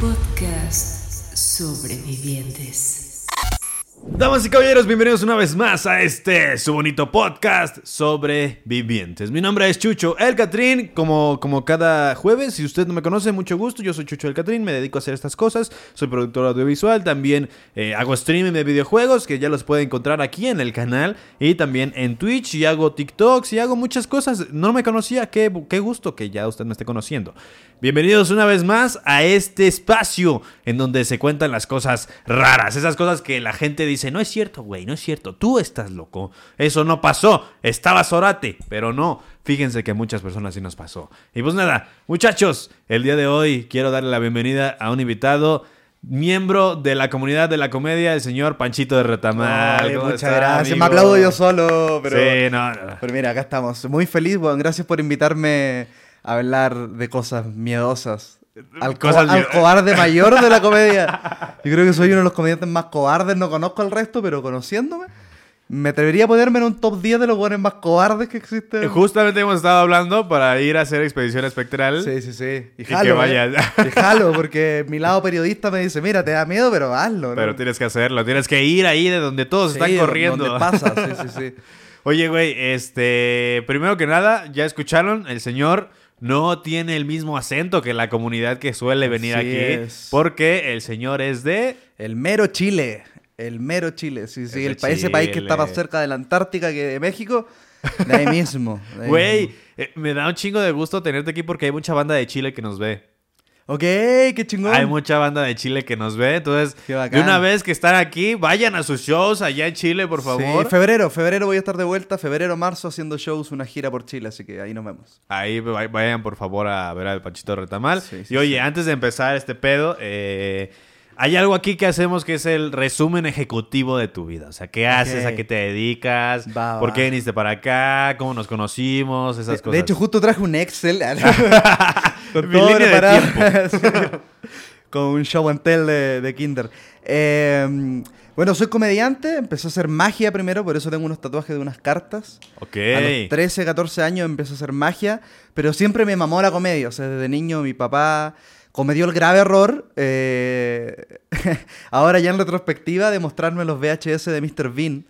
Podcast Sobrevivientes. Damas y caballeros, bienvenidos una vez más a este su bonito podcast sobre vivientes. Mi nombre es Chucho El Catrín, como, como cada jueves, si usted no me conoce, mucho gusto, yo soy Chucho El Catrín, me dedico a hacer estas cosas, soy productor audiovisual, también eh, hago streaming de videojuegos, que ya los puede encontrar aquí en el canal, y también en Twitch, y hago TikToks, y hago muchas cosas, no me conocía, qué, qué gusto que ya usted me esté conociendo. Bienvenidos una vez más a este espacio en donde se cuentan las cosas raras, esas cosas que la gente dice, no es cierto, güey, no es cierto, tú estás loco, eso no pasó, estaba Zorate, pero no, fíjense que muchas personas sí nos pasó. Y pues nada, muchachos, el día de hoy quiero darle la bienvenida a un invitado. Miembro de la comunidad de la comedia, el señor Panchito de Retamal. Ay, ¿Cómo muchas está, gracias. amigo? Me aplaudo yo solo, pero. Sí, no, no. Pero mira, acá estamos. Muy feliz, weón. Gracias por invitarme a hablar de cosas miedosas. Al, co- al cobarde mayor de la comedia. Yo creo que soy uno de los comediantes más cobardes. No conozco al resto, pero conociéndome, me atrevería a ponerme en un top 10 de los buenos más cobardes que existen. Eh, Justamente hemos estado hablando para ir a hacer Expedición Espectral. Sí, sí, sí. Y que jalo, vayas. ¿eh? Y jalo, porque mi lado periodista me dice, mira, te da miedo, pero hazlo. ¿no? Pero tienes que hacerlo, tienes que ir ahí de donde todos Sí, están corriendo. Donde pasa, sí, sí, sí. Oye, güey, este, primero que nada, ya escucharon, el señor no tiene el mismo acento que la comunidad que suele venir Así aquí, es. porque el señor es de... El mero Chile. El mero Chile. Sí, sí. El ese país que está más cerca de la Antártica que de México. De ahí mismo. Güey, eh, me da un chingo de gusto tenerte aquí porque hay mucha banda de Chile que nos ve. Ok, qué chingón. Hay mucha banda de Chile que nos ve, entonces, de una vez que están aquí, vayan a sus shows allá en Chile, por Sí, favor. febrero, febrero voy a estar de vuelta. Febrero, marzo haciendo shows, una gira por Chile. Así que ahí nos vemos. Ahí va- vayan por favor a ver al Panchito Retamal. Sí, sí, y oye, sí. antes de empezar este pedo, eh, hay algo aquí que hacemos que es el resumen ejecutivo de tu vida. O sea, ¿qué haces? ¿A qué te dedicas? Va, ¿Por qué viniste para acá? ¿Cómo nos conocimos? Esas De, cosas. de hecho, justo traje un Excel. con Mi todo preparado. Sí. con un show and tell de, de Kinder. Eh, bueno, soy comediante. Empecé a hacer magia primero, por eso tengo unos tatuajes de unas cartas. ok. A los 13, 14 años empecé a hacer magia, pero siempre me mamó la comedia. O sea, desde niño mi papá cometió el grave error, eh, ahora ya en retrospectiva, de mostrarme los VHS de Mr. Bean.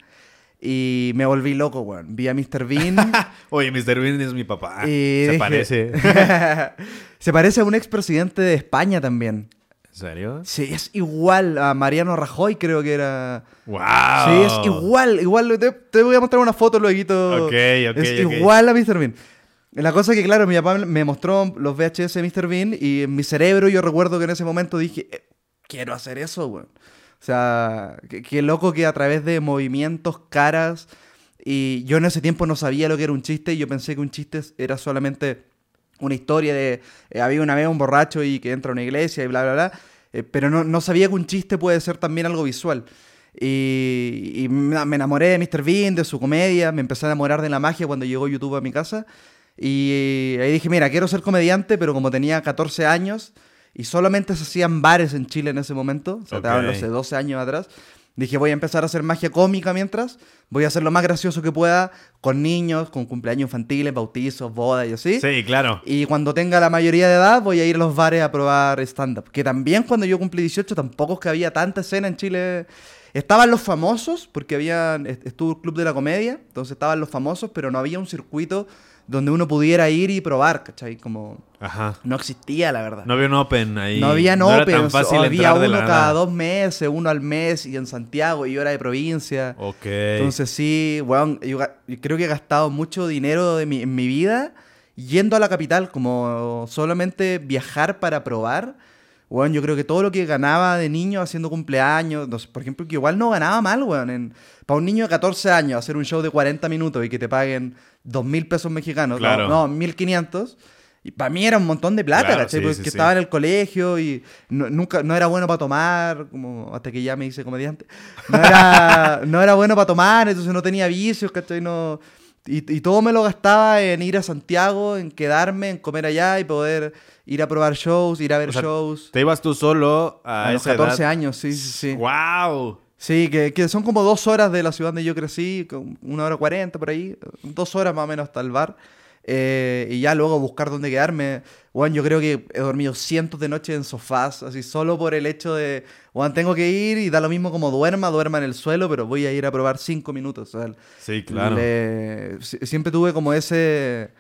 Y me volví loco, weón. Vi a Mr. Bean. Oye, Mr. Bean es mi papá. y Se dije- parece. Se parece a un expresidente de España también. ¿En serio? Sí, es igual a Mariano Rajoy, creo que era. ¡Wow! Sí, es igual, igual. Te, te voy a mostrar una foto luego. Ok, ok, Es ok. igual a Mr. Bean. La cosa es que, claro, mi papá me mostró los VHS de Mr. Bean y en mi cerebro yo recuerdo que en ese momento dije, "Eh, quiero hacer eso, weón. O sea, qué, loco que a través de movimientos, caras, y yo en ese tiempo no sabía lo que era un chiste y yo pensé que un chiste era solamente una historia de eh, había una vez un borracho y que entra a una iglesia y bla, bla, bla. eh, pero no, no sabía que un chiste puede ser también algo visual. Y, y me enamoré de Mr. Bean, de su comedia, me empecé a enamorar de la magia cuando llegó YouTube a mi casa. Y ahí dije, mira, quiero ser comediante, pero como tenía 14 años y solamente se hacían bares en Chile en ese momento, o sea, te Ok. hablo hace 12 años atrás, dije, voy a empezar a hacer magia cómica mientras, voy a hacer lo más gracioso que pueda con niños, con cumpleaños infantiles, bautizos, bodas y así. Sí, claro. Y cuando tenga la mayoría de edad voy a ir a los bares a probar stand-up. Que también cuando yo cumplí 18 tampoco es que había tanta escena en Chile. Estaban los famosos, porque habían, est- estuvo el Club de la Comedia, entonces estaban los famosos, pero no había un circuito donde uno pudiera ir y probar, ¿cachai? Como Ajá. no existía, la verdad. No había un open ahí. No había no era Open, tan fácil había uno cada nada. dos meses, uno al mes, y en Santiago, y yo era de provincia. Ok. Entonces sí, weón, yo, creo que he gastado mucho dinero de mi, en mi vida yendo a la capital, como solamente viajar para probar. Weón, yo creo que todo lo que ganaba de niño haciendo cumpleaños, no sé, por ejemplo, que igual no ganaba mal, weón. en- para un niño de 14 años hacer un show de 40 minutos y que te paguen 2 mil pesos mexicanos, no, Claro. no, 1500. Y para mí era un montón de plata, Claro, ¿cachai? sí, Porque sí, sí. estaba en el colegio y no, nunca, no era bueno para tomar, como hasta que ya me hice comediante. No era, no era bueno para tomar, entonces no tenía vicios, ¿cachai? No, y, y todo me lo gastaba en ir a Santiago, en quedarme, en comer allá y poder ir a probar shows, ir a ver O sea, shows. Te ibas tú solo a, A los esa 14 edad. años, sí, sí, sí. ¡Wow! Sí, que, que son como dos horas de la ciudad donde yo crecí, una hora cuarenta por ahí, dos horas más o menos hasta el bar. eh, y ya luego buscar dónde quedarme. Bueno, yo creo que he dormido cientos de noches en sofás, así solo por el hecho de, bueno, tengo que ir y da lo mismo como duerma, duerma en el suelo, pero voy a ir a probar cinco minutos. o sea, Sí, claro. le- siempre tuve como ese...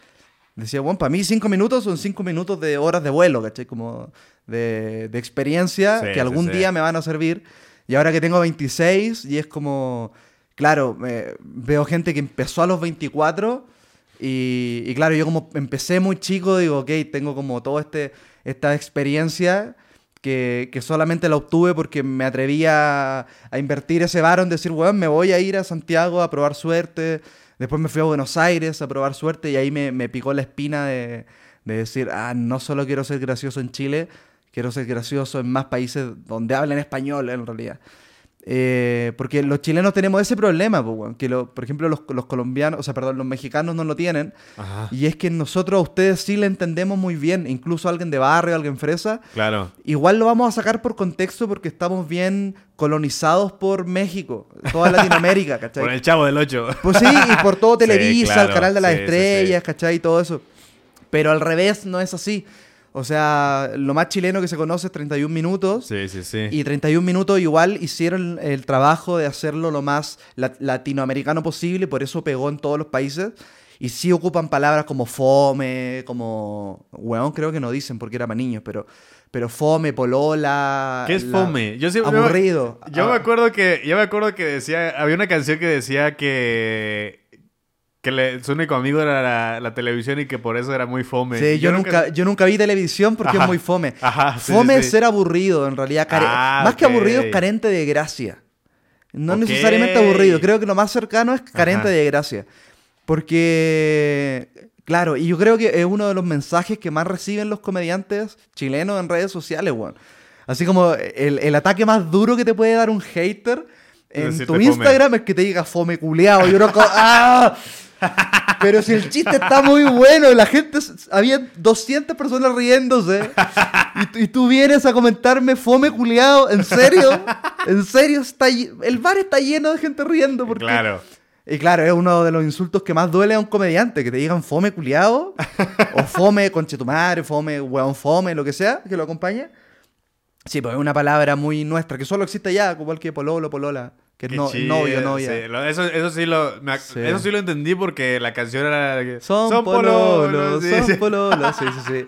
Decía, bueno, para mí cinco minutos son cinco minutos de horas de vuelo, ¿cachai? Como de, de experiencia Sí, que sí, algún sí. día me van a servir. Y ahora que tengo 26 y es como, claro, veo gente que empezó a los 24 y, claro, yo como empecé muy chico, digo, ok, tengo como toda este, esta experiencia que, que solamente la obtuve porque me atrevía a, a invertir ese varo en decir, weón, me voy a ir a Santiago a probar suerte. Después me fui a Buenos Aires a probar suerte y ahí me, me picó la espina de, de decir, ah, no solo quiero ser gracioso en Chile, quiero ser gracioso en más países donde hablan español en realidad. Eh, porque los chilenos tenemos ese problema, que lo- por ejemplo los, los colombianos, o sea, perdón, los mexicanos no lo tienen. Ajá. Y es que nosotros a ustedes sí le entendemos muy bien, incluso alguien de barrio, alguien fresa. Claro. Igual lo vamos a sacar por contexto porque estamos bien colonizados por México, toda Latinoamérica, ¿cachai? Por el chavo del 8. Pues sí, y por todo Sí, Televisa, claro, el canal de las sí, estrellas, sí. ¿cachai? Y todo eso. Pero al revés no es así. O sea, lo más chileno que se conoce es 31 minutos. Sí, sí, sí. Y 31 minutos igual hicieron el trabajo de hacerlo lo más la- latinoamericano posible, por eso pegó en todos los países. Y sí ocupan palabras como fome, como... Weón, creo que no dicen porque era para niños, pero, pero fome, polola... ¿Qué es la- fome? Yo siempre Aburrido. Yo me Ah, acuerdo que yo me acuerdo que decía había una canción que decía que que le- su único amigo era la, la televisión y que por eso era muy fome. Sí, yo, nunca, yo nunca vi televisión porque Ajá. es muy fome. Ajá, sí, fome sí, es ser aburrido, en realidad. care- Ah, más que aburrido, es carente de gracia. No necesariamente aburrido. Creo que lo más cercano es carente Ajá. de gracia. Porque, claro, y yo creo que es uno de los mensajes que más reciben los comediantes chilenos en redes sociales, weón. Así como el, el ataque más duro que te puede dar un hater en tu fome. Instagram es que te diga fome culeado. Yo no ¡Ah! Pero si el chiste está muy bueno, la gente, había 200 personas riéndose, y, tú- y tú vienes a comentarme fome culiado, ¿en serio? ¿En serio? Está, el bar está lleno de gente riendo. Porque... Claro. Y claro, es uno de los insultos que más duele a un comediante, que te digan fome culiado, o fome conchetumare, fome weón fome, lo que sea, que lo acompañe. Sí, pues es una palabra muy nuestra, que solo existe allá, igual que pololo, polola, que Qué no, chido, novio, novia. sí. Eso, eso, sí lo, me ac- Sí. eso sí lo entendí porque la canción era... que, Son, pololos, pololos", sí, son pololos, sí, sí, sí.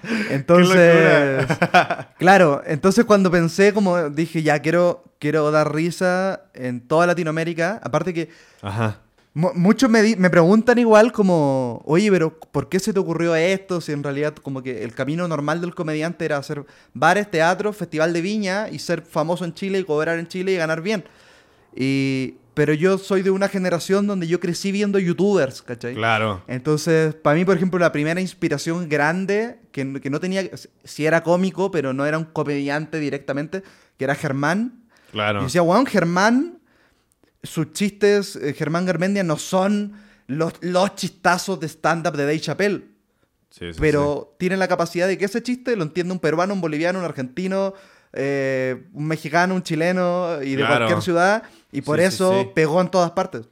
Entonces, claro, entonces cuando pensé, como dije, ya quiero, quiero dar risa en toda Latinoamérica, aparte que Ajá. mu- muchos me, me preguntan igual como, oye, pero ¿por qué se te ocurrió esto? Si en realidad como que el camino normal del comediante era hacer bares, teatros, festival de viña y ser famoso en Chile y cobrar en Chile y ganar bien. Y, pero yo soy de una generación donde yo crecí viendo youtubers, ¿cachai? Claro. Entonces, para mí, por ejemplo, la primera inspiración grande, que, que no tenía, si era cómico, pero no era un comediante directamente, que era Germán. Claro. Y decía, weón, Germán, sus chistes, eh, Germán Garmendia no son los, los chistazos de stand-up de Dave Chappelle, Sí, sí, pero tienen la capacidad de que ese chiste lo entienda un peruano, un boliviano, un argentino, eh, un mexicano, un chileno y de Claro. cualquier ciudad, y por Sí, eso sí. pegó en todas partes.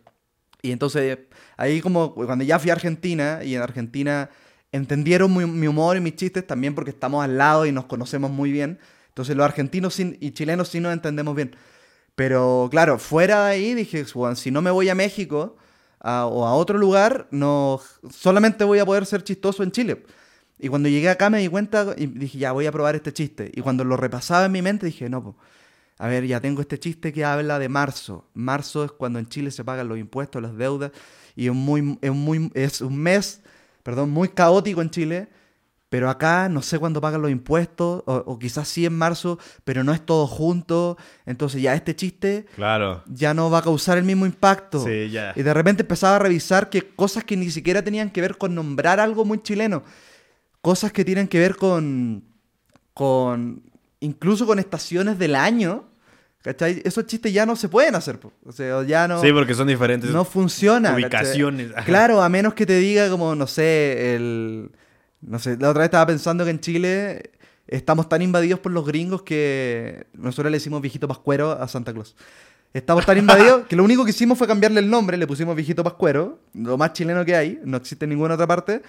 Y entonces, ahí como cuando ya fui a Argentina, y en Argentina entendieron mi, mi humor y mis chistes también porque estamos al lado y nos conocemos muy bien. Entonces los argentinos y chilenos sí nos entendemos bien. Pero claro, fuera de ahí dije, "Juan, si no me voy a México a- o a otro lugar, no solamente voy a poder ser chistoso en Chile. Y cuando llegué acá me di cuenta y dije, ya voy a probar este chiste. Y cuando lo repasaba en mi mente dije, no, po, a ver, ya tengo este chiste que habla de marzo. Marzo es cuando en Chile se pagan los impuestos, las deudas, y es, muy, es, muy, es un mes, perdón, muy caótico en Chile. Pero acá no sé cuándo pagan los impuestos, o, o quizás sí en marzo, pero no es todo junto. Entonces ya este chiste Claro. ya no va a causar el mismo impacto. Sí, ya. Y de repente empezaba a revisar que cosas que ni siquiera tenían que ver con nombrar algo muy chileno. Cosas que tienen que ver con. con. incluso con estaciones del año. ¿Cachai? Esos chistes ya no se pueden hacer. po. O sea, ya no. Sí, porque son diferentes. no funciona. ubicaciones. Claro, a menos que te diga como, no sé, el... No sé, la otra vez estaba pensando que en Chile estamos tan invadidos por los gringos que nosotros le decimos viejito pascuero a Santa Claus. Estamos tan invadidos que lo único que hicimos fue cambiarle el nombre, le pusimos Viejito Pascuero, lo más chileno que hay, no existe en ninguna otra parte.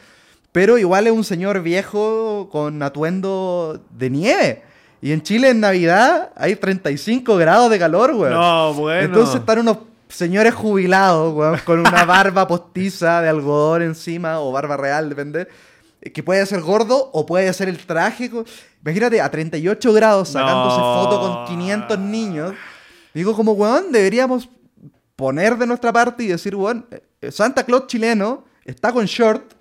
Pero igual es un señor viejo con atuendo de nieve. Y en Chile en Navidad hay 35 grados de calor, weón. No, bueno. Entonces están unos señores jubilados, weón, con una barba postiza de algodón encima, o barba real, depende. Que puede ser gordo o puede ser el traje. Imagínate, a 38 grados sacándose No. foto con 500 niños. Digo, como, weón, deberíamos poner de nuestra parte y decir, weón, eh, Santa Claus chileno está con short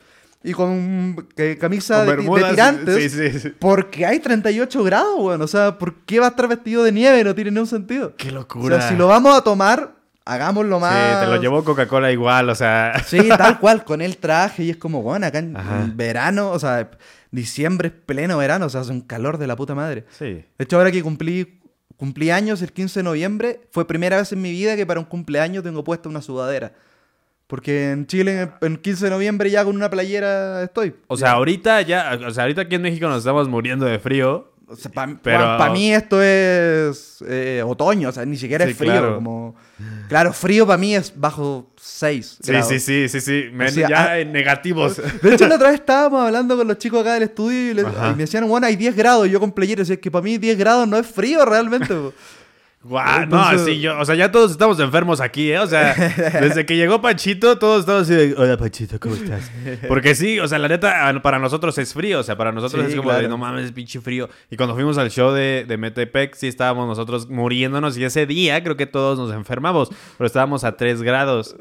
y con eh, camisa Con de, tirantes. sí, sí, sí. Porque hay 38 grados, weón. O sea, ¿por qué va a estar vestido de nieve? No tiene ningún sentido. Qué O locura. sea, si lo vamos a tomar, hagámoslo más. Sí, te lo llevó Coca-Cola igual, o sea. Sí, tal cual, con el traje. Y es como, bueno, acá en, Ajá. en verano, o sea, diciembre es pleno verano, o sea, hace un calor de la puta madre. Sí. De hecho, ahora que cumplí, cumplí años el 15 de noviembre, fue primera vez en mi vida que para un cumpleaños tengo puesta una sudadera. Porque en Chile, en el 15 de noviembre, ya con una playera estoy. O sea, ahorita ya, o sea, ahorita aquí en México nos estamos muriendo de frío. O sea, para Pero- mí esto es eh, otoño, o sea, ni siquiera Sí, es frío. claro. Como... Claro, frío para mí es bajo 6. Sí, sí, sí, sí, sí. Me- O sea, ya ah- en negativos. De hecho, la otra vez estábamos hablando con los chicos acá del estudio y, les- y me decían, bueno, hay 10 grados. Y yo con playera decía que para mí 10 grados no es frío realmente. Po". Guau, no, sí, yo, o sea, ya todos estamos enfermos aquí, ¿eh? O sea, desde que llegó Panchito, todos estamos así de, hola Panchito, ¿cómo estás? Porque sí, o sea, la neta, para nosotros es frío, o sea, para nosotros Sí, es como de, no mames, es pinche frío. Y cuando fuimos al show de, de Metepec, sí estábamos nosotros muriéndonos y ese día creo que todos nos enfermamos, pero estábamos a 3 grados.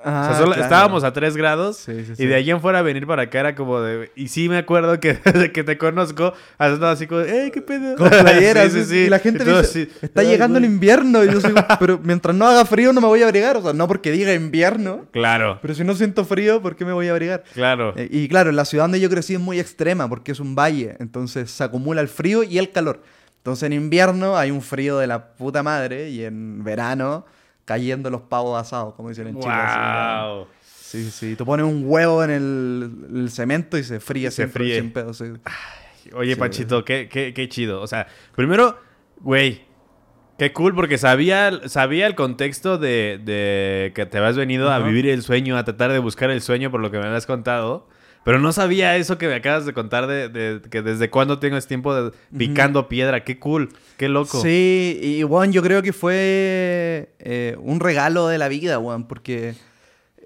O sea, solo claro. estábamos a 3 grados Sí, sí, y de allí en fuera venir para acá era como de... Y sí me acuerdo que desde que te conozco has estado así como, ¡eh, qué pedo! Con playeras. Y la gente me dice, está "Ay, llegando el güey". invierno. Y yo soy, pero mientras no haga frío no me voy a abrigar. O sea, no porque diga invierno. Claro, Pero si no siento frío, ¿por qué me voy a abrigar? claro. Eh, y claro, la ciudad donde yo crecí es muy extrema porque es un valle, entonces se acumula el frío y el calor. Entonces en invierno hay un frío de la puta madre y en verano cayendo los pavos asados, como dicen en Chile. ¡Wow! Sí, sí, sí. Tú pones un huevo en el, el cemento y se fríe Se siempre, fríe. sin pedo, sí. Oye, Sí. Panchito, qué, qué, qué chido. O sea, primero, güey, qué cool porque sabía, sabía el contexto de, de que te habías venido a vivir el sueño, a tratar de buscar el sueño por lo que me habías contado. Pero no sabía eso que me acabas de contar de, de que desde cuándo tengo este tiempo de picando piedra. Qué cool, qué loco. Sí, y bueno, yo creo que fue eh, un regalo de la vida, weón, porque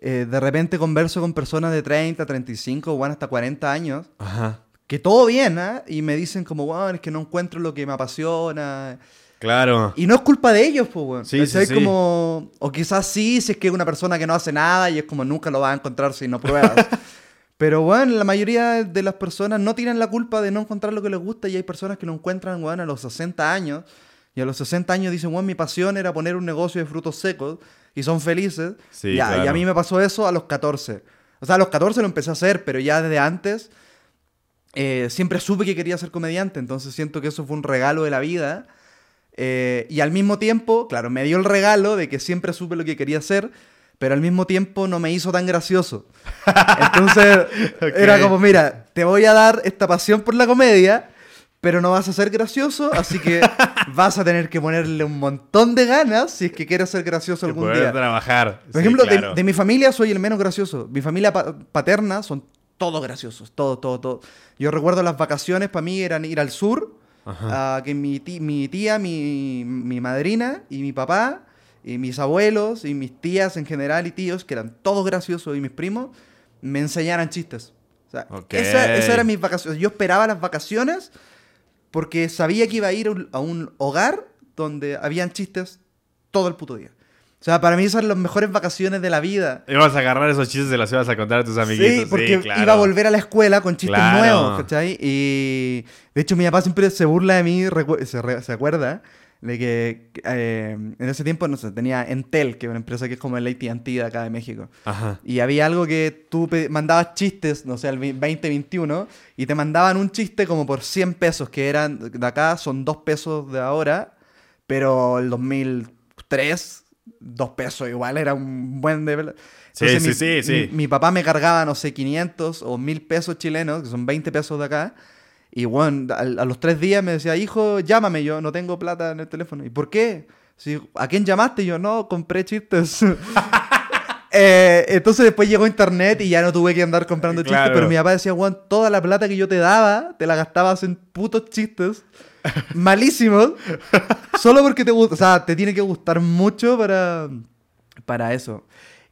eh, de repente converso con personas de 30, 35, weón, hasta 40 años. Ajá. que todo bien, ¿ah? Y me dicen como, weón, es que no encuentro lo que me apasiona. Claro. Y no es culpa de ellos, pues, weón. Sí, sí, sí. como... O quizás sí, si es que es una persona que no hace nada y es como nunca lo vas a encontrar si no pruebas. Pero, bueno, la mayoría de las personas no tienen la culpa de no encontrar lo que les gusta y hay personas que lo encuentran, weón, a los 60 años. Y a los 60 años dicen, weón, mi pasión era poner un negocio de frutos secos y son felices. Sí, Ya, Y a mí me pasó eso a los 14. O sea, a los 14 lo empecé a hacer, pero ya desde antes eh, siempre supe que quería ser comediante, entonces siento que eso fue un regalo de la vida. Eh, y al mismo tiempo, claro, me dio el regalo de que siempre supe lo que quería hacer, pero al mismo tiempo no me hizo tan gracioso. Entonces, Ok. era como, mira, te voy a dar esta pasión por la comedia, pero no vas a ser gracioso, así que vas a tener que ponerle un montón de ganas si es que quieres ser gracioso algún día. trabajar. Por Sí, ejemplo, de- claro. de, mi familia soy el menos gracioso. Mi familia pa- paterna son todos graciosos, todo, todo, todo. Yo recuerdo las vacaciones para mí eran ir al sur, a que mi, mi tía, mi, mi madrina y mi papá, y mis abuelos y mis tías en general y tíos, que eran todos graciosos, y mis primos, me enseñaran chistes. O sea, Ok. esa, esa eran mis vacaciones. Yo esperaba las vacaciones porque sabía que iba a ir a un, hogar donde habían chistes todo el puto día. O sea, para mí esas son las mejores vacaciones de la vida. Ibas a agarrar esos chistes y los ibas a contar a tus amiguitos. Sí, porque claro. iba a volver a la escuela con chistes Claro. nuevos, ¿cachai? Y de hecho mi papá siempre se burla de mí, se, se acuerda de que eh, en ese tiempo, no sé, tenía Entel, que es una empresa que es como el AT&T de acá de México. Ajá. Y había algo que tú mandabas chistes, no sé, el 2021, y te mandaban un chiste como por 100 pesos, que eran, de acá son 2 pesos de ahora, pero el 2003, 2 pesos igual, era un buen de... Sí, Entonces, sí, mi, sí, sí. Mi, mi papá me cargaba, no sé, 500 o 1000 pesos chilenos, que son 20 pesos de acá. Y bueno, a, a los tres días me decía, hijo, llámame yo, no tengo plata en el teléfono. ¿Y por qué? Sí, ¿A quién llamaste? Y yo, no, compré chistes. Eh, entonces después llegó internet y ya no tuve que andar comprando chistes, Claro. pero mi papá decía, Juan, toda la plata que yo te daba, te la gastabas en putos chistes malísimos, solo porque te gusta, o sea, te tiene que gustar mucho para, para eso.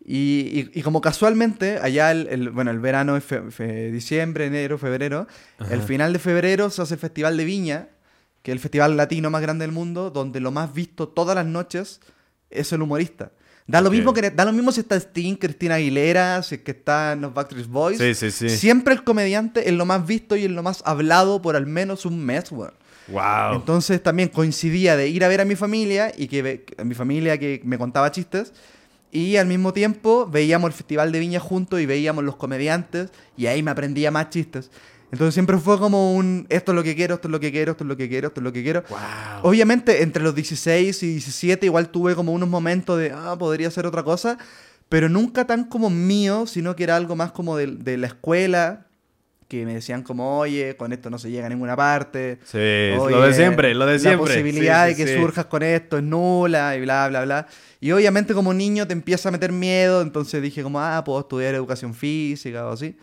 Y, y- y como casualmente, allá el, el- bueno, el verano es fe- fe- diciembre, enero, febrero, el final de febrero se hace el Festival de Viña, que es el festival latino más grande del mundo, donde lo más visto todas las noches es el humorista. Da lo, mismo que, da lo mismo si está Sting, Cristina Aguilera, si es que está en los Backstreet Boys. Sí, sí, sí. Siempre el comediante es lo más visto y es lo más hablado por al menos un mes, weón. Wow. Entonces también coincidía de ir a ver a mi familia y que a mi familia que me contaba chistes y al mismo tiempo veíamos el Festival de Viña juntos y veíamos los comediantes y ahí me aprendía más chistes. Entonces siempre fue como un esto es lo que quiero, esto es lo que quiero, esto es lo que quiero, esto es lo que quiero. wow. Obviamente entre los 16 y 17 igual tuve como unos momentos de, ah, podría ser otra cosa, pero nunca tan como mío, sino que era algo más como de, de la escuela, que me decían como, oye, con esto no se llega a ninguna parte. Sí, Oye, lo de siempre, lo de siempre. La posibilidad Sí, sí, de que sí. surjas con esto es nula y bla, bla, bla. Y obviamente como niño te empieza a meter miedo, entonces dije como, ah, puedo estudiar educación física o así.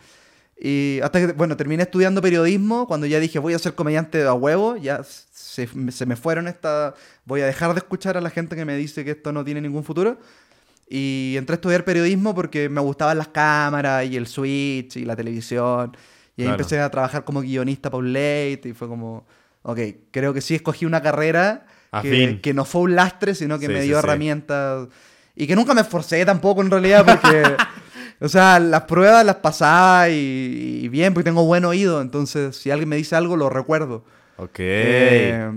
Y hasta que, bueno, terminé estudiando periodismo, cuando ya dije, voy a ser comediante a huevo, ya se, se me fueron esta... Voy a dejar de escuchar a la gente que me dice que esto no tiene ningún futuro. Y entré a estudiar periodismo porque me gustaban las cámaras y el switch y la televisión. Y ahí Claro. empecé a trabajar como guionista para un late y fue como, ok, creo que sí escogí una carrera que, que no fue un lastre, sino que Sí, me sí, dio sí. herramientas y que nunca me esforcé tampoco en realidad porque, o sea, las pruebas las pasaba y, y bien, porque tengo buen oído, entonces si alguien me dice algo lo recuerdo. Ok. Eh,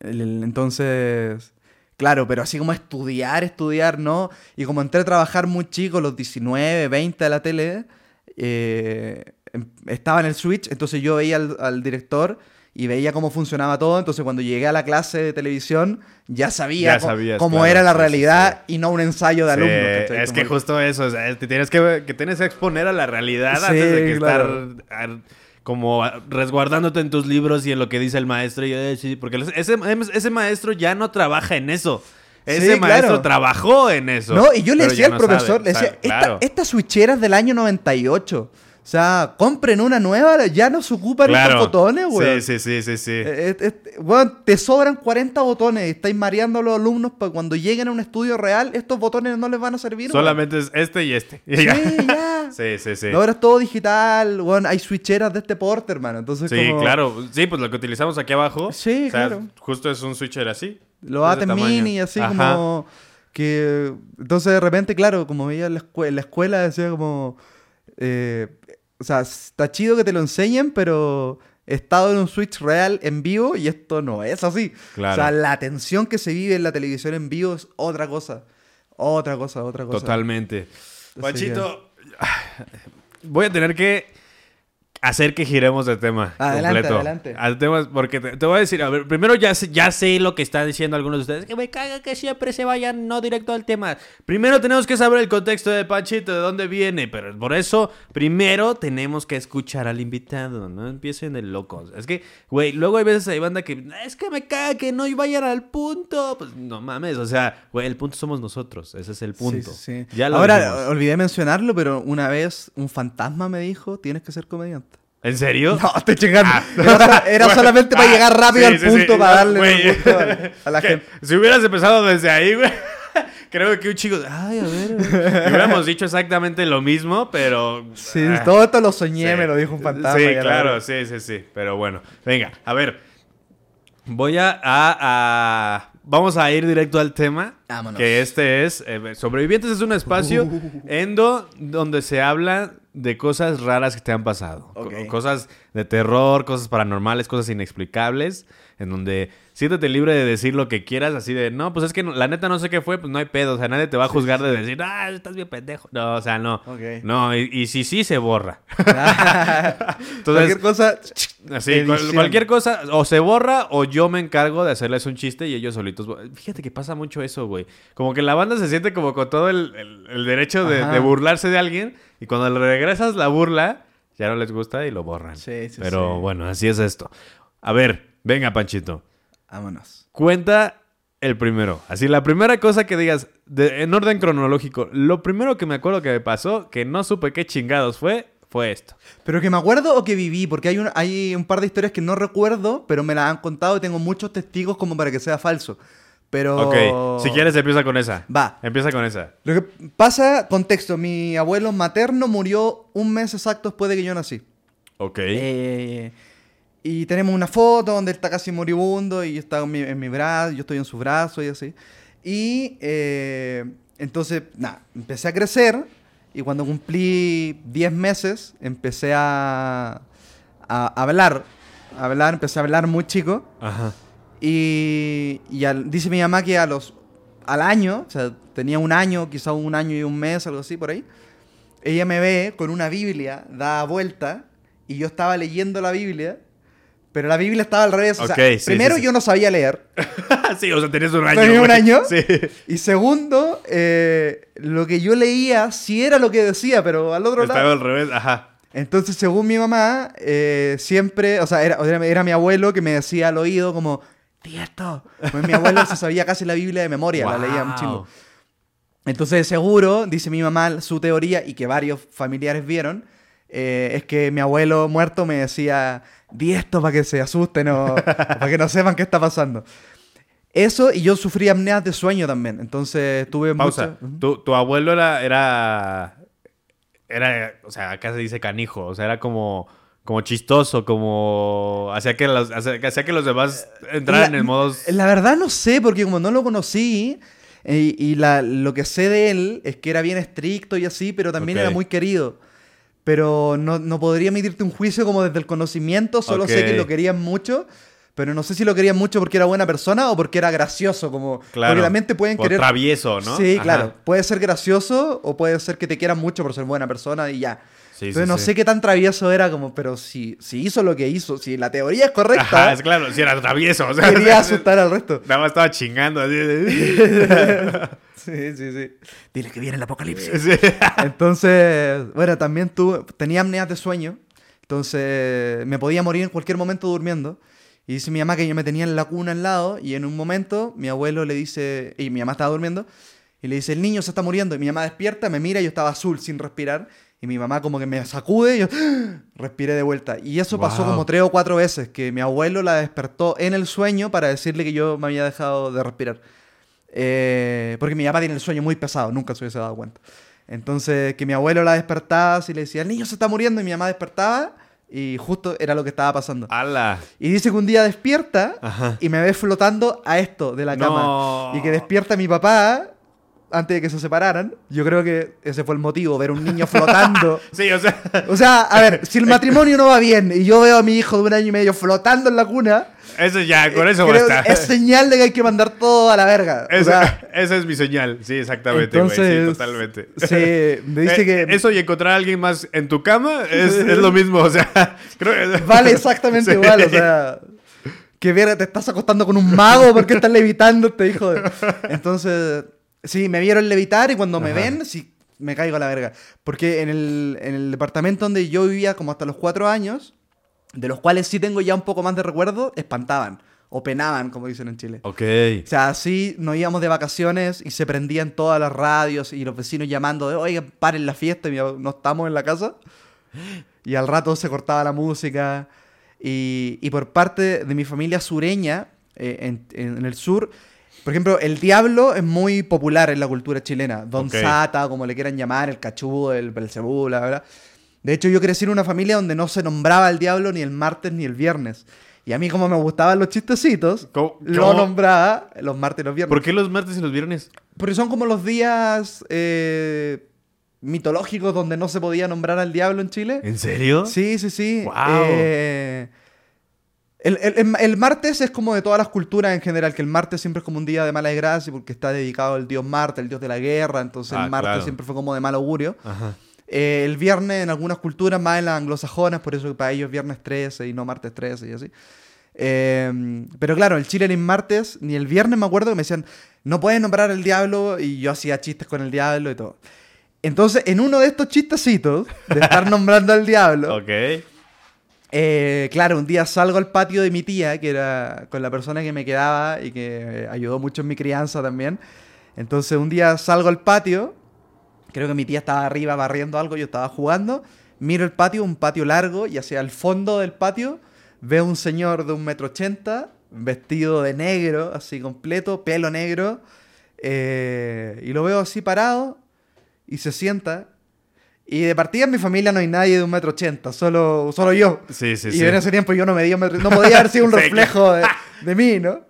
el- el- entonces, claro, pero así como estudiar, estudiar, ¿no? Y como entré a trabajar muy chico, los 19, 20 de la tele, eh, estaba en el switch, entonces yo veía al, al director y veía cómo funcionaba todo, entonces cuando llegué a la clase de televisión ya sabía Ya co- sabías, cómo claro, era la sí, sí, realidad y no un ensayo de alumnos. es que justo eso, o sea, te tienes que, que tienes que exponer a la realidad Sí, antes de que claro. estar ar- como a- resguardándote en tus libros y en lo que dice el maestro. Y, eh, sí, porque ese, ese maestro ya no trabaja en eso. Ese Sí, maestro claro. trabajó en eso. No, y yo le decía al no profesor, sabe. le decía, "Esta- estas switcheras del año 98, o sea, compren una nueva, ya no se ocupan Claro. estos botones, güey. Sí, sí, sí, sí, sí. Eh, eh, eh, weón, te sobran 40 botones y estáis mareando a los alumnos para cuando lleguen a un estudio real, estos botones no les van a servir. Solamente es este y este. Y Sí, ya. Sí, sí, sí. Ahora es todo digital, weón, hay switcheras de este porte, hermano. Entonces, Sí, como claro. Sí, pues lo que utilizamos aquí abajo. Sí, o sea, claro. Justo es un switcher así. ATEM tamaño. mini, así Ajá. como que... Entonces de repente, claro, como veía en la, escue- en la escuela, decía como... eh, o sea, está chido que te lo enseñen, pero he estado en un Switch real en vivo y esto no es así. Claro. O sea, la tensión que se vive en la televisión en vivo es otra cosa. Otra cosa, otra cosa. Totalmente. Así Panchito, voy a tener que hacer que giremos de tema Adelante, completo. adelante. Al tema, porque te, te voy a decir, a ver, primero ya sé, ya sé lo que están diciendo algunos de ustedes, que me caga que siempre se vayan no directo al tema. Primero tenemos que saber el contexto de Panchito, de dónde viene, pero por eso primero tenemos que escuchar al invitado, no empiecen de locos. Es que, güey, luego hay veces hay banda que, es que me caga que no vayan al punto. Pues no mames, o sea, güey, el punto somos nosotros, ese es el punto. Sí, sí. Ya Ahora, dijimos. olvidé mencionarlo, pero una vez un fantasma me dijo, tienes que ser comediante. ¿En serio? No, estoy chingando. Ah. Era, era Bueno, solamente para ah, llegar rápido sí, al punto, sí. para darle gusto a, a la Que gente. Si hubieras empezado desde ahí, güey. Creo que un chico. Ay, a ver. güey. Hubiéramos dicho exactamente lo mismo, pero. Sí, ah, todo esto lo soñé, me lo dijo un fantasma. Sí, claro, sí, sí, sí. Pero bueno, venga, a ver. Voy a, a- a- Vamos a ir directo al tema. Vámonos. Que este es. eh, Sobrevivientes es un espacio Uh. endo donde se habla de cosas raras que te han pasado. Cosas de terror, cosas paranormales, cosas inexplicables. En donde siéntete libre de decir lo que quieras, así de, no, pues es que no- la neta no sé qué fue, pues no hay pedo. O sea, nadie te va a juzgar de decir, ah, estás bien pendejo. No, o sea, no. No, y, y si sí, se borra. Entonces, Cualquier cosa. Así, cual- cualquier cosa, o se borra o yo me encargo de hacerles un chiste y ellos solitos. Fíjate que pasa mucho eso, güey. Como que la banda se siente como con todo el, el- el derecho de burlarse de alguien y cuando le regresas la burla, ya no les gusta y lo borran. Sí, sí, Pero sí. bueno, así es esto. A ver, venga, Panchito. Vámonos. Cuenta El primero. Así, la primera cosa que digas, de- en orden cronológico, lo primero que me acuerdo que me pasó, que no supe qué chingados fue, fue esto. ¿Pero que me acuerdo o que viví? Porque hay un, hay un par de historias que no recuerdo, pero me las han contado y tengo muchos testigos como para que sea falso. Pero... Ok, si quieres empieza con esa. Va. Empieza con esa. Lo que pasa, contexto, mi abuelo materno murió un mes exacto después de que yo nací. Ok. Eh, y tenemos una foto donde él está casi moribundo y estaba en mi, en mi brazo, yo estoy en su brazo y así. Y eh, entonces, nada, empecé a crecer y cuando cumplí 10 meses empecé a, a hablar. A hablar, empecé a hablar muy chico. Ajá. Y, y al- dice mi mamá que a los, al año, o sea, tenía un año, quizá un año y un mes, algo así por ahí, ella me ve con una Biblia dada vuelta y yo estaba leyendo la Biblia, pero la Biblia estaba al revés. O sea, Ok, sí, primero sí, sí. yo no sabía leer sí, o sea, tenías un año. ¿Tenía un año? Sí. y segundo, eh, lo que yo leía sí era lo que decía, pero al otro Estaba lado... al revés, ajá. Entonces, según mi mamá, eh, siempre, o sea, era, era mi abuelo que me decía al oído como, di esto. Pues mi abuelo se sabía casi la Biblia de memoria, la leía un chingo. Entonces, seguro, dice mi mamá, su teoría, y que varios familiares vieron, eh, es que mi abuelo muerto me decía, di esto para que se asusten o, o para que no sepan qué está pasando. Eso, y yo sufrí apneas de sueño también. Entonces, tuve Pausa. mucho- Tu, tu abuelo era, era. Era. O sea, acá se dice canijo. O sea, era como. Como chistoso, como. Hacía que los, hacía, que los demás entraran La- en modos. La verdad no sé, porque como no lo conocí, eh, y la- lo que sé de él es que era bien estricto y así, pero también era muy querido. Pero no, no podría emitirte un juicio como desde el conocimiento, solo sé que lo querían mucho. Pero no sé si lo querían mucho porque era buena persona o porque era gracioso, como... Claro. Porque pueden querer... travieso, ¿no? Sí, Ajá. claro. Puede ser gracioso o puede ser que te quieran mucho por ser buena persona y ya. Sí, Entonces sí, no sí. sé qué tan travieso era como, pero si, si hizo lo que hizo, si la teoría es correcta, Ajá, es claro, si era travieso. O sea, quería asustar al resto. Nada más estaba chingando así. Sí, sí, sí. Dile que viene el apocalipsis. Entonces, bueno, también tuve, tenía apneas de sueño. Entonces, me podía morir en cualquier momento durmiendo. Y dice mi mamá que yo me tenía en la cuna al lado. Y en un momento, mi abuelo le dice, y mi mamá estaba durmiendo. Y le dice, el niño se está muriendo. Y mi mamá despierta, me mira, y yo estaba azul sin respirar. Y mi mamá como que me sacude y yo respiré de vuelta. Y eso pasó como tres o cuatro veces, que mi abuelo la despertó en el sueño para decirle que yo me había dejado de respirar. Eh, porque mi papá tiene el sueño muy pesado, nunca se hubiese dado cuenta. Entonces, que mi abuelo la despertaba así le decía, el niño se está muriendo, y mi mamá despertaba, y justo era lo que estaba pasando. ¡Hala! Y dice que un día despierta Ajá. y me ve flotando a esto de la cama. No. Y que despierta mi papá antes de que se separaran. Yo creo que ese fue el motivo, ver un niño flotando. Sí, o sea. O sea, a ver, si el matrimonio no va bien y yo veo a mi hijo de un año y medio flotando en la cuna, Eso ya, con eh, eso basta. es señal de que hay que mandar todo a la verga. O Esa, sea, esa es mi señal. Sí, exactamente, güey. Sí, totalmente. sí, me dice Eh, que- Eso y encontrar a alguien más en tu cama es, es lo mismo. O sea, creo que- Vale exactamente Sí. igual, o sea. Que ver, te estás acostando con un mago porque estás levitando este hijo de. Entonces, sí, me vieron levitar y cuando me ven, sí, me caigo a la verga. Porque en el, en el departamento donde yo vivía como hasta los cuatro años, de los cuales sí tengo ya un poco más de recuerdo, espantaban. O penaban, como dicen en Chile. Ok. O sea, así nos íbamos de vacaciones y se prendían todas las radios y los vecinos llamando de, oigan, paren la fiesta y no estamos en la casa. Y al rato se cortaba la música. Y, y por parte de mi familia sureña, eh, en, en el sur, por ejemplo, el diablo es muy popular en la cultura chilena. Don Ok. Sata, como le quieran llamar, el cachudo, el Belcebú, la verdad. De hecho, yo crecí en una familia donde no se nombraba al diablo ni el martes ni el viernes. Y a mí, como me gustaban los chistecitos, ¿Cómo- lo nombraba los martes y los viernes. ¿Por qué los martes y los viernes? Porque son como los días eh, mitológicos donde no se podía nombrar al diablo en Chile. ¿En serio? Sí, sí, sí. Guau. Eh, el, el- el- martes es como de todas las culturas en general, que el martes siempre es como un día de mala desgracia porque está dedicado al dios Marte, el dios de la guerra, entonces Ah, el martes claro. siempre fue como de mal augurio. Ajá. Eh, el viernes en algunas culturas, más en las anglosajonas, por eso para ellos es viernes 13 y no martes 13 y así. Eh, pero claro, el Chile ni el martes ni el viernes me acuerdo que me decían, no puedes nombrar al diablo y yo hacía chistes con el diablo y todo. Entonces, en uno de estos chistecitos de estar nombrando al diablo, Ok. Eh, claro, un día salgo al patio de mi tía, que era con la persona que me quedaba y que eh, ayudó mucho en mi crianza también. Entonces un día salgo al patio, creo que mi tía estaba arriba barriendo algo, yo estaba jugando, miro el patio, un patio largo, y hacia el fondo del patio veo un señor de un metro ochenta, vestido de negro, así completo, pelo negro, eh, y lo veo así parado, y se sienta, y de partida en mi familia no hay nadie de un metro ochenta, solo, solo yo. Sí, sí, y sí. en ese tiempo yo no medía un metro, no podía haber sido un reflejo de, de mí, ¿no?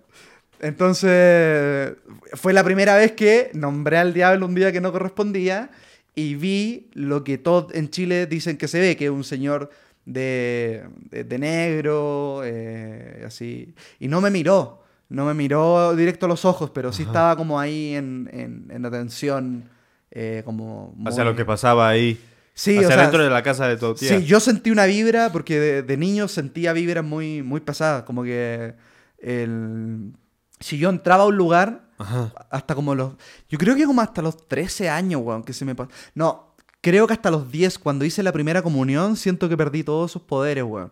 Entonces, fue la primera vez que nombré al diablo un día que no correspondía y vi lo que todos en Chile dicen que se ve, que es un señor de, de- de negro, eh, así. Y no me miró, no me miró directo a los ojos, pero sí estaba como ahí en, en, en atención, eh, como... Hacia muy- lo que pasaba ahí. Sí, o sea, dentro de la casa de tu tía. Sí, yo sentí una vibra porque de, de niño sentía vibras muy, muy pesadas. Como que el... si yo entraba a un lugar, Ajá. hasta como los... Yo creo que como hasta los 13 años, weón, que se me pasó. No, creo que hasta los 10, cuando hice la primera comunión, siento que perdí todos esos poderes, weón.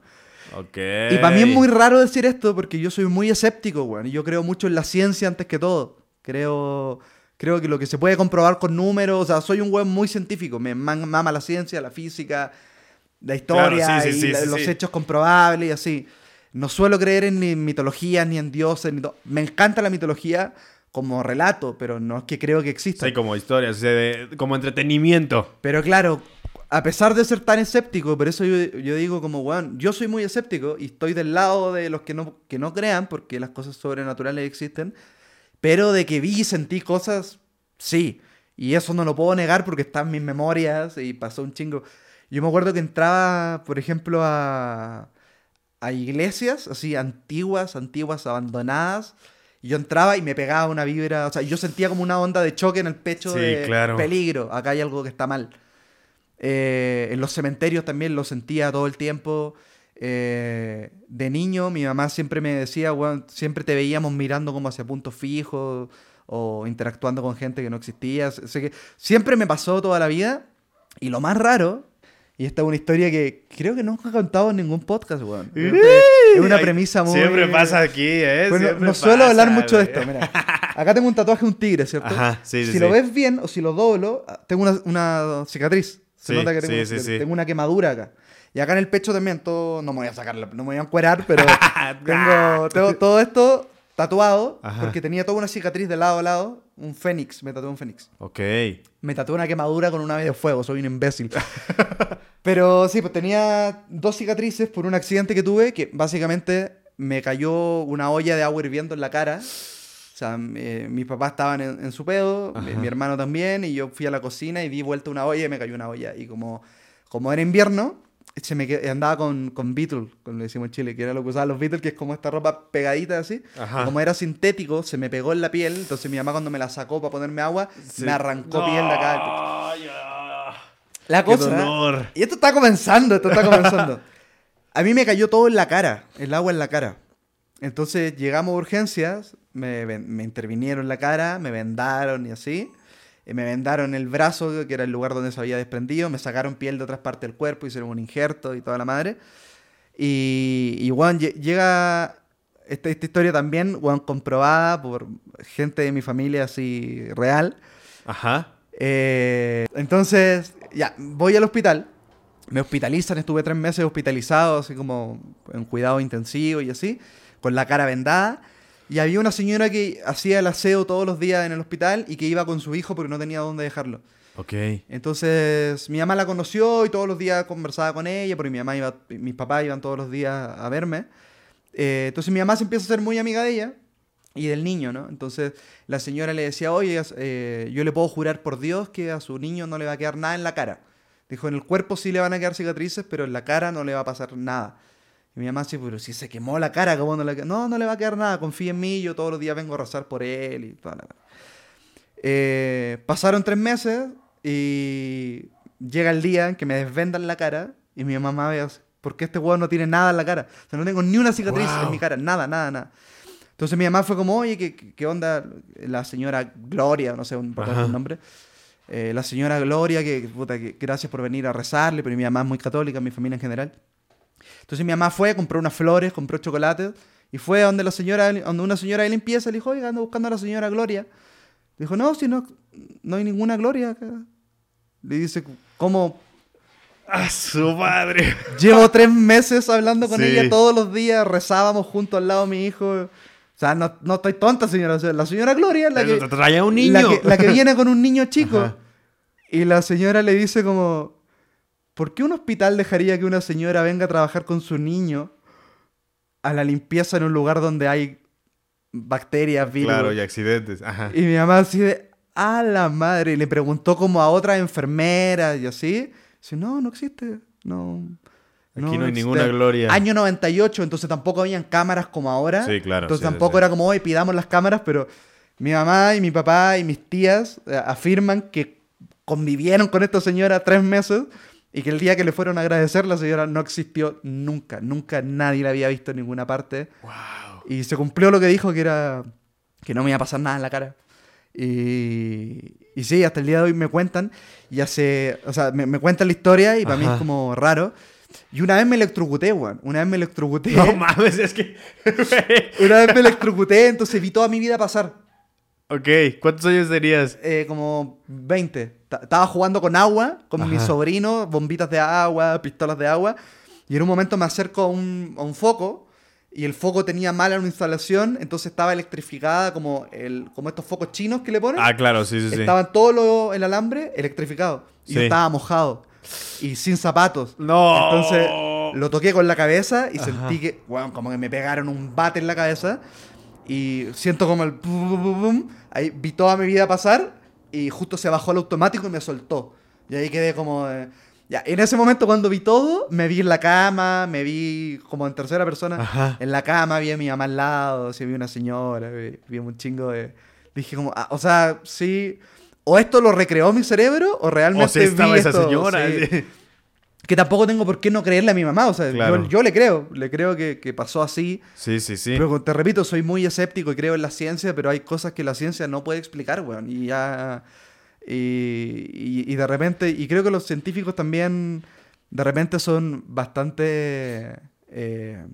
Ok. Y para mí es muy raro decir esto porque yo soy muy escéptico, weón. Y yo creo mucho en la ciencia antes que todo. Creo, creo que lo que se puede comprobar con números, o sea, soy un weón muy científico. Me mama la ciencia, la física, la historia Claro, sí, sí, y sí, la- los hechos comprobables y así. No suelo creer en ni mitologías, ni en dioses. Ni Me encanta la mitología como relato, pero no es que creo que exista. Sí, como historia, como entretenimiento. Pero claro, a pesar de ser tan escéptico, por eso yo, yo digo como, weón, yo soy muy escéptico y estoy del lado de los que no, que no crean, porque las cosas sobrenaturales existen, pero de que vi y sentí cosas, sí. Y eso no lo puedo negar porque está en mis memorias y pasó un chingo. Yo me acuerdo que entraba, por ejemplo, a, a iglesias así antiguas, antiguas, abandonadas. Y yo entraba y me pegaba una vibra, o sea, yo sentía como una onda de choque en el pecho Sí, de claro. peligro, acá hay algo que está mal. Eh, en los cementerios también lo sentía todo el tiempo. Eh, de niño, mi mamá siempre me decía, "Weón, siempre te veíamos mirando como hacia puntos fijos o interactuando con gente que no existía. Sé que siempre me pasó toda la vida. Y lo más raro, y esta es una historia que creo que nunca he contado en ningún podcast, weón. Es una premisa muy... Siempre pasa aquí, ¿eh? Bueno, no suelo pasa, hablar mucho de esto, mira. Acá tengo un tatuaje de un tigre, ¿cierto? Ajá, sí, sí, Si lo sí. ves bien o si lo doblo, ah, tengo una, una cicatriz. Se nota que tengo, una tengo una quemadura acá. Y acá en el pecho también, todo, no me voy a sacar, no me voy a encuerar, pero tengo, tengo todo esto tatuado Ajá. porque tenía toda una cicatriz de lado a lado. Un fénix, me tatué un fénix. Ok. Me tatué una quemadura con una ave de fuego, soy un imbécil. Pero sí, pues tenía dos cicatrices por un accidente que tuve que básicamente me cayó una olla de agua hirviendo en la cara. O sea, eh, mis papás estaban en, en su pedo, mi, mi hermano también, y yo fui a la cocina y di vuelta una olla y me cayó una olla. Y como, como era invierno, se me qued- andaba con, con Beetle, como le decimos en Chile, que era lo que usaban los Beatles, que es como esta ropa pegadita así. Ajá. Como era sintético, se me pegó en la piel, entonces mi mamá cuando me la sacó para ponerme agua, Sí. me arrancó piel de acá. del pecho. Ay, ah. La cosa. Y esto está comenzando, esto está comenzando. A mí me cayó todo en la cara, el agua en la cara. Entonces llegamos a urgencias, me, me intervinieron la cara, me vendaron y así. Y me vendaron el brazo, que era el lugar donde se había desprendido. Me sacaron piel de otras partes del cuerpo, hicieron un injerto y toda la madre. Y, y llega esta, esta historia también, weón, comprobada por gente de mi familia así real. Ajá. Eh, entonces, ya, voy al hospital. Me hospitalizan, estuve tres meses hospitalizado, así como en cuidado intensivo y así, con la cara vendada. Y había una señora que hacía el aseo todos los días en el hospital y que iba con su hijo porque no tenía dónde dejarlo. Ok. Entonces, mi mamá la conoció y todos los días conversaba con ella, porque mi mamá iba, mis papás iban todos los días a verme. Eh, entonces, mi mamá se empieza a ser muy amiga de ella y del niño, ¿no? Entonces, la señora le decía, oye, eh, yo le puedo jurar por Dios que a su niño no le va a quedar nada en la cara. Dijo, en el cuerpo sí le van a quedar cicatrices, pero en la cara no le va a pasar nada. Y mi mamá sí, pero si se quemó la cara, ¿cómo no le? No, no le va a quedar nada, confía en mí, yo todos los días vengo a rezar por él y toda la... Eh, pasaron tres meses y llega el día en que me desvendan la cara y mi mamá ve, así, ¿por qué este huevo no tiene nada en la cara? O sea, no tengo ni una cicatriz Wow. en mi cara, nada, nada, nada. Entonces mi mamá fue como, oye, ¿qué, qué- onda? La señora Gloria, no sé un, un nombre. Eh, la señora Gloria, que, puta, que gracias por venir a rezarle, pero mi mamá es muy católica, mi familia en general. Entonces mi mamá fue, compró unas flores, compró chocolates y fue donde la señora, donde una señora de limpieza le dijo, oiga, ando buscando a la señora Gloria. Dijo, no, si no, no hay ninguna Gloria acá. Le dice, ¿cómo? ¡A su madre! Llevo tres meses hablando con Sí. ella todos los días, rezábamos junto al lado de mi hijo. O sea, no, no estoy tonta, señora. O sea, la señora Gloria es la que, traía un la niño. que, la que viene con un niño chico. Ajá. Y la señora le dice como, ¿por qué un hospital dejaría que una señora venga a trabajar con su niño a la limpieza en un lugar donde hay bacterias, virus? Claro, y accidentes. Ajá. Y mi mamá así de, a la madre, y le preguntó como a otras enfermeras y así. Dice, no, no existe, no. Aquí no hay existe". ninguna gloria. Año 98, entonces tampoco habían cámaras como ahora. Sí, claro, Entonces sí, tampoco sí. era como, hoy pidamos las cámaras, pero mi mamá y mi papá y mis tías eh, afirman que convivieron con esta señora tres meses y que el día que le fueron a agradecer, la señora no existió nunca. Nunca nadie la había visto en ninguna parte. Wow. Y se cumplió lo que dijo, que era que no me iba a pasar nada en la cara. Y, y sí, hasta el día de hoy me cuentan, y hace, o sea, me, me cuentan la historia y para mí es como raro. Y una vez me electrocuté, weón. Una vez me electrocuté. No mames, es que. una vez me electrocuté, entonces vi toda mi vida pasar. ok, ¿cuántos años tenías? Eh, como 20. Ta- Estaba jugando con agua, con mi Ajá. sobrino, bombitas de agua, pistolas de agua. Y en un momento me acerco a un, a un foco y el foco tenía mala una instalación, entonces estaba electrificada como, el, como estos focos chinos que le ponen. Ah, claro, sí, sí, sí. Estaban todo lo- el alambre electrificado. Y yo Sí. estaba mojado y sin zapatos. No. Entonces lo toqué con la cabeza y Ajá. sentí que, bueno, como que me pegaron un bate en la cabeza. Y siento como el. Ahí vi toda mi vida pasar y justo se bajó el automático y me soltó. Y ahí quedé como... eh, Ya, en ese momento cuando vi todo, me vi en la cama, me vi como en tercera persona Ajá. en la cama, vi a mi mamá al lado, sí, vi una señora, vi, vi un chingo de... Dije como, ah, o sea, sí, o esto lo recreó mi cerebro o realmente O sea, estaba vi esa esto, señora. sí. Que tampoco tengo por qué no creerle a mi mamá, o sea, Claro. yo, yo le creo, le creo que, que pasó así. Sí, sí, sí. Pero te repito, soy muy escéptico y creo en la ciencia, pero hay cosas que la ciencia no puede explicar, weón. Y ya. Y, y- y de repente. Y creo que los científicos también. De repente son bastante. eh,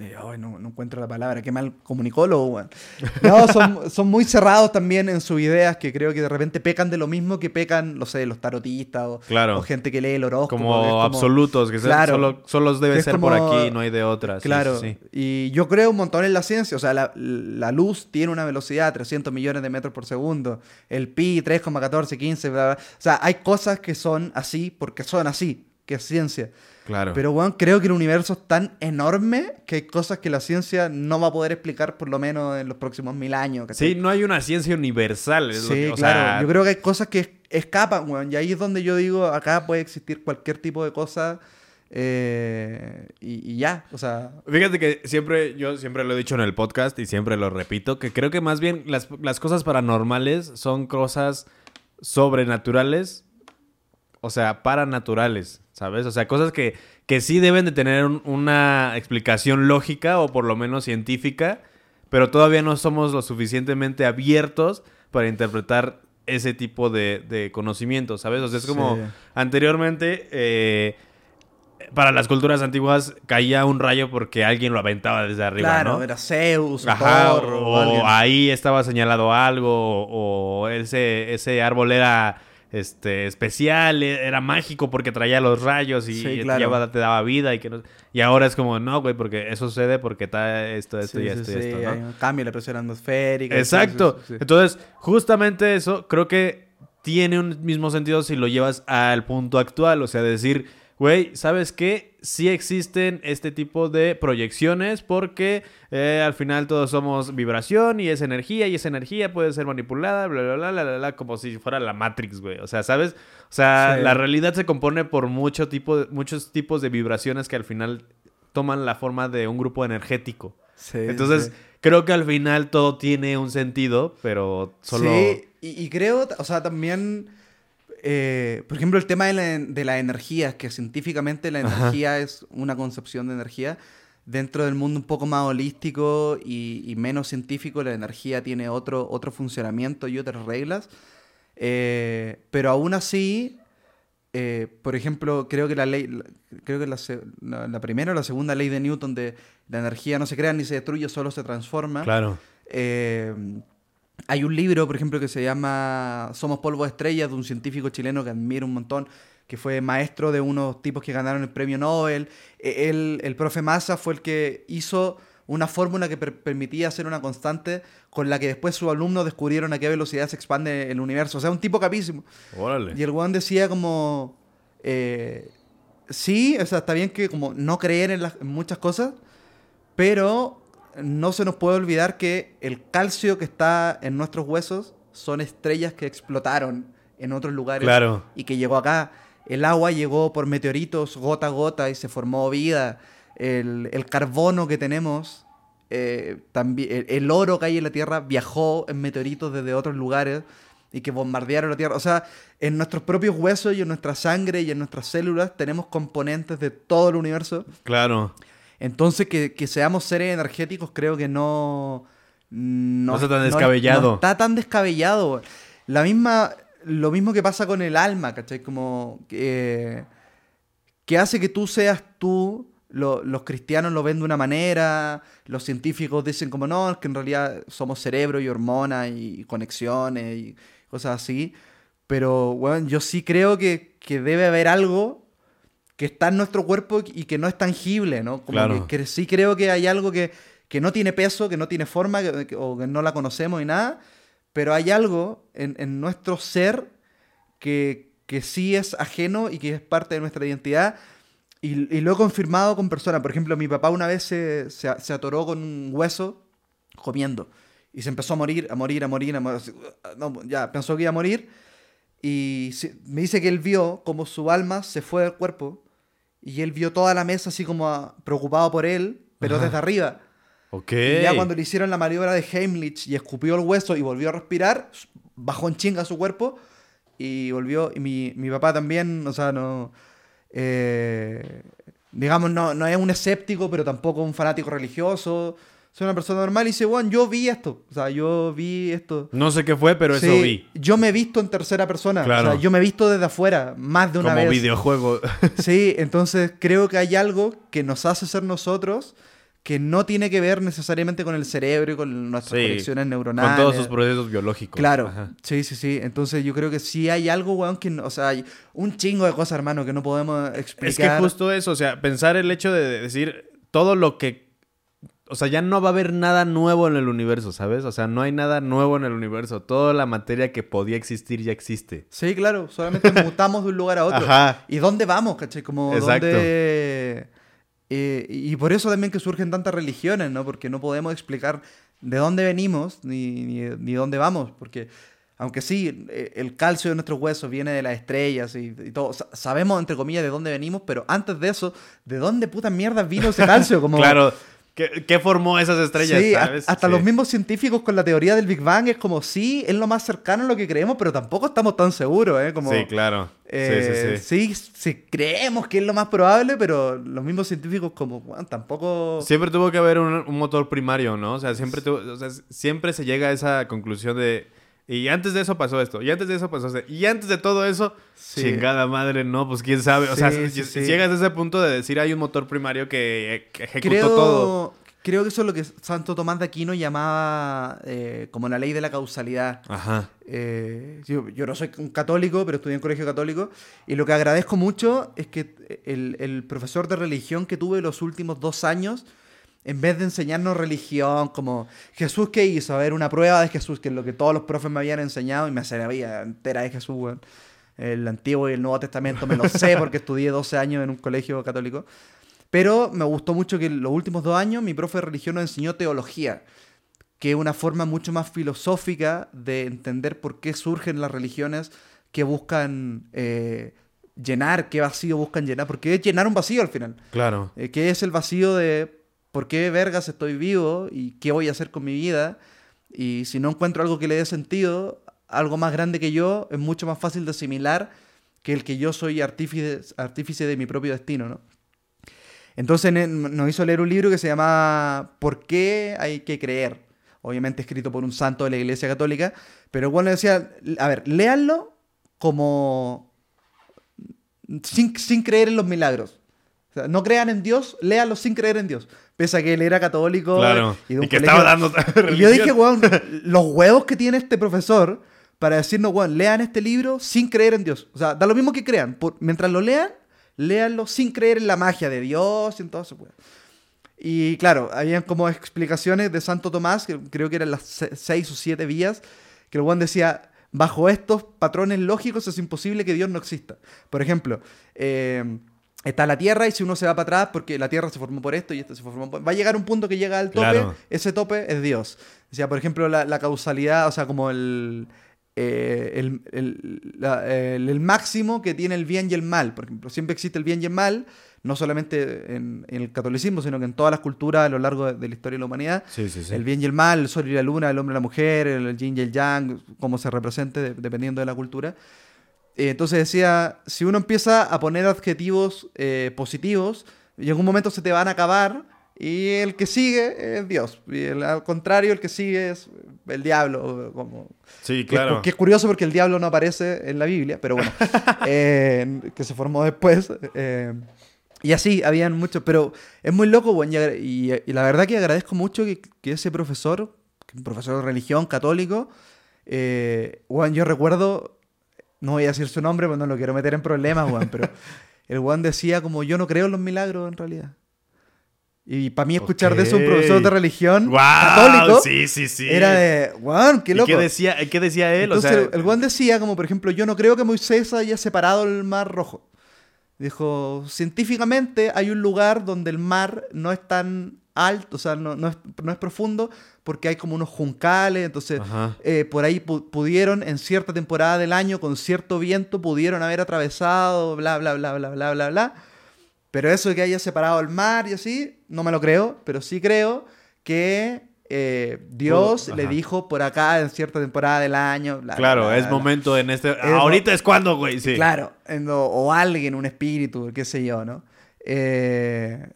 eh, ay, no, no encuentro la palabra, qué mal comunicólogo, weón. No, son, son muy cerrados también en sus ideas, que creo que de repente pecan de lo mismo que pecan, no sé, los tarotistas o, Claro. o gente que lee el horóscopo. que es como, absolutos, que Claro. solo, solo debe ser por como- aquí, no hay de otra. sí, Claro, sí, sí. y yo creo un montón en la ciencia, o sea, la, la luz tiene una velocidad de 300 millones de metros por segundo, el pi 3,14, 15, bla, bla. o sea, hay cosas que son así porque son así, que es ciencia. Claro. Pero bueno, creo que el universo es tan enorme que hay cosas que la ciencia no va a poder explicar por lo menos en los próximos mil años. ¿cachai? sí, no hay una ciencia universal. es lo Sí, que- o claro. sea, Yo creo que hay cosas que es- escapan, weón. Y ahí es donde yo digo, acá puede existir cualquier tipo de cosa. eh, y, y ya, o sea, Fíjate que siempre, yo siempre lo he dicho en el podcast y siempre lo repito, que creo que más bien las, las cosas paranormales son cosas sobrenaturales, o sea, paranaturales, ¿sabes? O sea, cosas que, que sí deben de tener un- una explicación lógica o por lo menos científica, pero todavía no somos lo suficientemente abiertos para interpretar ese tipo de, de conocimientos, ¿sabes? O sea, es como Sí. anteriormente... eh, para las culturas antiguas caía un rayo porque alguien lo aventaba desde arriba, claro, ¿no? era Zeus, o Ajá, Thor, o, o ahí estaba señalado algo, o, o ese, ese árbol era este especial, e- era mágico porque traía los rayos y Sí, te, claro. llevaba- te daba vida y que no- y ahora es como, no, güey, porque eso sucede porque está esto, esto Sí, y sí, esto y sí, esto, ¿no? en la presión atmosférica. Exacto. Entonces, justamente eso creo que tiene un mismo sentido si lo llevas al punto actual. O sea, decir, güey, ¿sabes qué? Sí existen este tipo de proyecciones porque eh, al final todos somos vibración y es energía y esa energía puede ser manipulada, bla, bla, bla, bla, bla, bla, como si fuera la Matrix, güey. O sea, ¿sabes? O sea, Sí. la realidad se compone por mucho tipo de- muchos tipos de vibraciones que al final toman la forma de un grupo energético. Sí, Entonces, sí. creo que al final todo tiene un sentido, pero solo... Sí, y, y creo, o sea, también, eh, por ejemplo, el tema de la, de la energía, que científicamente la Ajá. energía es una concepción de energía. Dentro del mundo un poco más holístico y, y menos científico, la energía tiene otro, otro funcionamiento y otras reglas. Eh, pero aún así, eh, por ejemplo, creo que la ley, creo que la, se- la- la primera o la segunda ley de Newton de la energía no se crea ni se destruye, solo se transforma. Claro. Eh, hay un libro, por ejemplo, que se llama Somos polvo de estrellas, de un científico chileno que admiro un montón, que fue maestro de unos tipos que ganaron el premio Nobel. E- Él, el profe Massa fue el que hizo una fórmula que per- permitía hacer una constante con la que después sus alumnos descubrieron a qué velocidad se expande el universo. O sea, un tipo capísimo. Órale. Y el weón decía como... eh, sí, o sea, está bien que como no creer en, las- en muchas cosas, pero no se nos puede olvidar que el calcio que está en nuestros huesos son estrellas que explotaron en otros lugares Claro. y que llegó acá. El agua llegó por meteoritos gota a gota y se formó vida. El, el carbono que tenemos, eh, también, el, el oro que hay en la Tierra viajó en meteoritos desde otros lugares y que bombardearon la Tierra. O sea, en nuestros propios huesos y en nuestra sangre y en nuestras células tenemos componentes de todo el universo. Claro. Entonces, que, que seamos seres energéticos creo que no... No, No está tan descabellado. no está tan descabellado. La misma, lo mismo que pasa con el alma, ¿cachai? Como que, que hace que tú seas tú. Lo- los cristianos lo ven de una manera, los científicos dicen como no, es que en realidad somos cerebro y hormonas y conexiones y cosas así. Pero, bueno, yo sí creo que, que debe haber algo que está en nuestro cuerpo y que no es tangible, ¿no? Como Claro. que, que sí creo que hay algo que, que no tiene peso, que no tiene forma, que- o que no la conocemos y nada, pero hay algo en, en nuestro ser que, que sí es ajeno y que es parte de nuestra identidad. Y, y lo he confirmado con personas. Por ejemplo, mi papá una vez se, se, se atoró con un hueso comiendo. Y se empezó a morir, a morir, a morir, a morir. no, ya, pensó que iba a morir. Y me dice que él vio como su alma se fue del cuerpo. Y él vio toda la mesa así como ah, preocupado por él, pero Ajá. desde arriba. Ok. Y ya cuando le hicieron la maniobra de Heimlich y escupió el hueso y volvió a respirar, bajó en chinga su cuerpo y volvió. Y mi, mi papá también, o sea, no. eh, digamos, no, no es un escéptico, pero tampoco un fanático religioso. Soy una persona normal y dice, bueno, yo vi esto. O sea, yo vi esto. No sé qué fue, pero eso vi. Yo me he visto en tercera persona. Claro. O sea, yo me he visto desde afuera, más de una Como vez. videojuego. Sí, entonces creo que hay algo que nos hace ser nosotros que no tiene que ver necesariamente con el cerebro y con nuestras Sí, conexiones Con neuronales. todos sus procesos biológicos. Claro, Ajá. sí, sí, sí. Entonces yo creo que sí hay algo, weón, que, no- o sea, hay un chingo de cosas, hermano, que no podemos explicar. Es que justo eso, o sea, pensar el hecho de decir todo lo que. O sea, ya no va a haber nada nuevo en el universo, ¿sabes? O sea, no hay nada nuevo en el universo. Toda la materia que podía existir ya existe. Sí, claro, solamente mutamos de un lugar a otro. Ajá. ¿Y dónde vamos, cachai? Como Exacto. dónde... eh, y por eso también que surgen tantas religiones, ¿no? Porque no podemos explicar de dónde venimos ni, ni, ni dónde vamos. Porque, aunque sí, eh, el calcio de nuestros huesos viene de las estrellas y, y todo. sa- Sabemos, entre comillas, de dónde venimos, pero antes de eso, ¿de dónde puta mierda vino ese calcio? Como, Claro. ¿Qué, qué formó esas estrellas, Sí, sabes? hasta Sí. los mismos científicos con la teoría del Big Bang es como, sí, es lo más cercano a lo que creemos, pero tampoco estamos tan seguros, ¿eh? Como, Sí, claro. eh, sí, sí, sí. sí, sí, creemos que es lo más probable, pero los mismos científicos como, bueno, tampoco... Siempre tuvo que haber un, un motor primario, ¿no? O sea, siempre tuvo- o sea, siempre se llega a esa conclusión de y antes de eso pasó esto, y antes de eso pasó esto, y antes de todo eso, Sí. chingada madre, no, pues quién sabe. O sea, Sí, si- sí, sí. llegas a ese punto de decir hay un motor primario que, que ejecutó creo, todo. creo que eso es lo que Santo Tomás de Aquino llamaba eh, como la ley de la causalidad. Ajá. Eh, yo, yo no soy un católico, pero estudié en colegio católico. Y lo que agradezco mucho es que el, el profesor de religión que tuve los últimos dos años, en vez de enseñarnos religión, como Jesús qué hizo, a ver, una prueba de Jesús, que es lo que todos los profes me habían enseñado y me sabía entera de Jesús, weón. El Antiguo y el Nuevo Testamento me lo sé porque estudié 12 años en un colegio católico. Pero me gustó mucho que en los últimos dos años mi profe de religión nos enseñó teología que es una forma mucho más filosófica de entender por qué surgen las religiones que buscan eh, llenar, qué vacío buscan llenar, porque es llenar un vacío al final. Claro. Eh, ¿Qué es el vacío de por qué vergas estoy vivo y qué voy a hacer con mi vida? Y si no encuentro algo que le dé sentido, algo más grande que yo, es mucho más fácil de asimilar que el que yo soy artífice, artífice de mi propio destino, ¿no? Entonces nos hizo leer un libro que se llama ¿Por qué hay que creer? Obviamente escrito por un santo de la Iglesia Católica, pero bueno decía, a ver, léanlo como sin, sin creer en los milagros. O sea, no crean en Dios, léanlo sin creer en Dios. Pese a que él era católico Claro. y Y, de un que colegio- estaba dando y yo dije, weón, los huevos que tiene este profesor para decirnos, weón, lean este libro sin creer en Dios. O sea, da lo mismo que crean. por- mientras lo lean, léanlo sin creer en la magia de Dios y en todo eso, weón. Y claro, habían como explicaciones de Santo Tomás, que creo que eran las se- seis o siete vías, que el weón decía, bajo estos patrones lógicos es imposible que Dios no exista. Por ejemplo, eh, está la Tierra y si uno se va para atrás, porque la Tierra se formó por esto y esto se formó por... Va a llegar un punto que llega al tope, Claro. ese tope es Dios. O sea, por ejemplo, la, la causalidad, o sea, como el, eh, el, el- la- el- máximo que tiene el bien y el mal. Por ejemplo, siempre existe el bien y el mal, no solamente en, en el catolicismo, sino que en todas las culturas a lo largo de, de la historia de la humanidad. Sí, sí, sí. El bien y el mal, el sol y la luna, el hombre y la mujer, el yin y el yang, como se represente de- dependiendo de la cultura. Eh, entonces decía, si uno empieza a poner adjetivos eh, positivos, y en algún momento se te van a acabar y el que sigue es Dios. Y el- al contrario, el que sigue es el diablo. Como, Sí, que, claro. que es curioso porque el diablo no aparece en la Biblia, pero bueno, eh, que se formó después. eh, y así, habían muchos, pero es muy loco, bueno, y, y- y la verdad que agradezco mucho que, que ese profesor, que un profesor de religión católico, eh, bueno, yo recuerdo, no voy a decir su nombre, pues no lo quiero meter en problemas, Juan, pero el Juan decía como yo no creo en los milagros en realidad. Y para mí escuchar de eso un profesor de religión ¡Guau! católico Sí, sí, sí. era de, Juan, qué ¿Y loco. qué decía, qué decía él? Entonces, o sea, el Juan decía, como por ejemplo, yo no creo que Moisés haya separado el mar rojo. Dijo, científicamente hay un lugar donde el mar no es tan alto, o sea, no, no es, no es profundo, porque hay como unos juncales, entonces eh, por ahí pu- pudieron, en cierta temporada del año, con cierto viento, pudieron haber atravesado, bla, bla, bla, bla, bla, bla, bla. Pero eso de que haya separado el mar y así, no me lo creo, pero sí creo que eh, Dios Pudo- le dijo por acá en cierta temporada del año. bla, claro, bla, es bla, bla. momento en este. mo- Ahorita es cuando, güey. Sí. Claro, en lo- o alguien, un espíritu, qué sé yo, ¿no? Eh,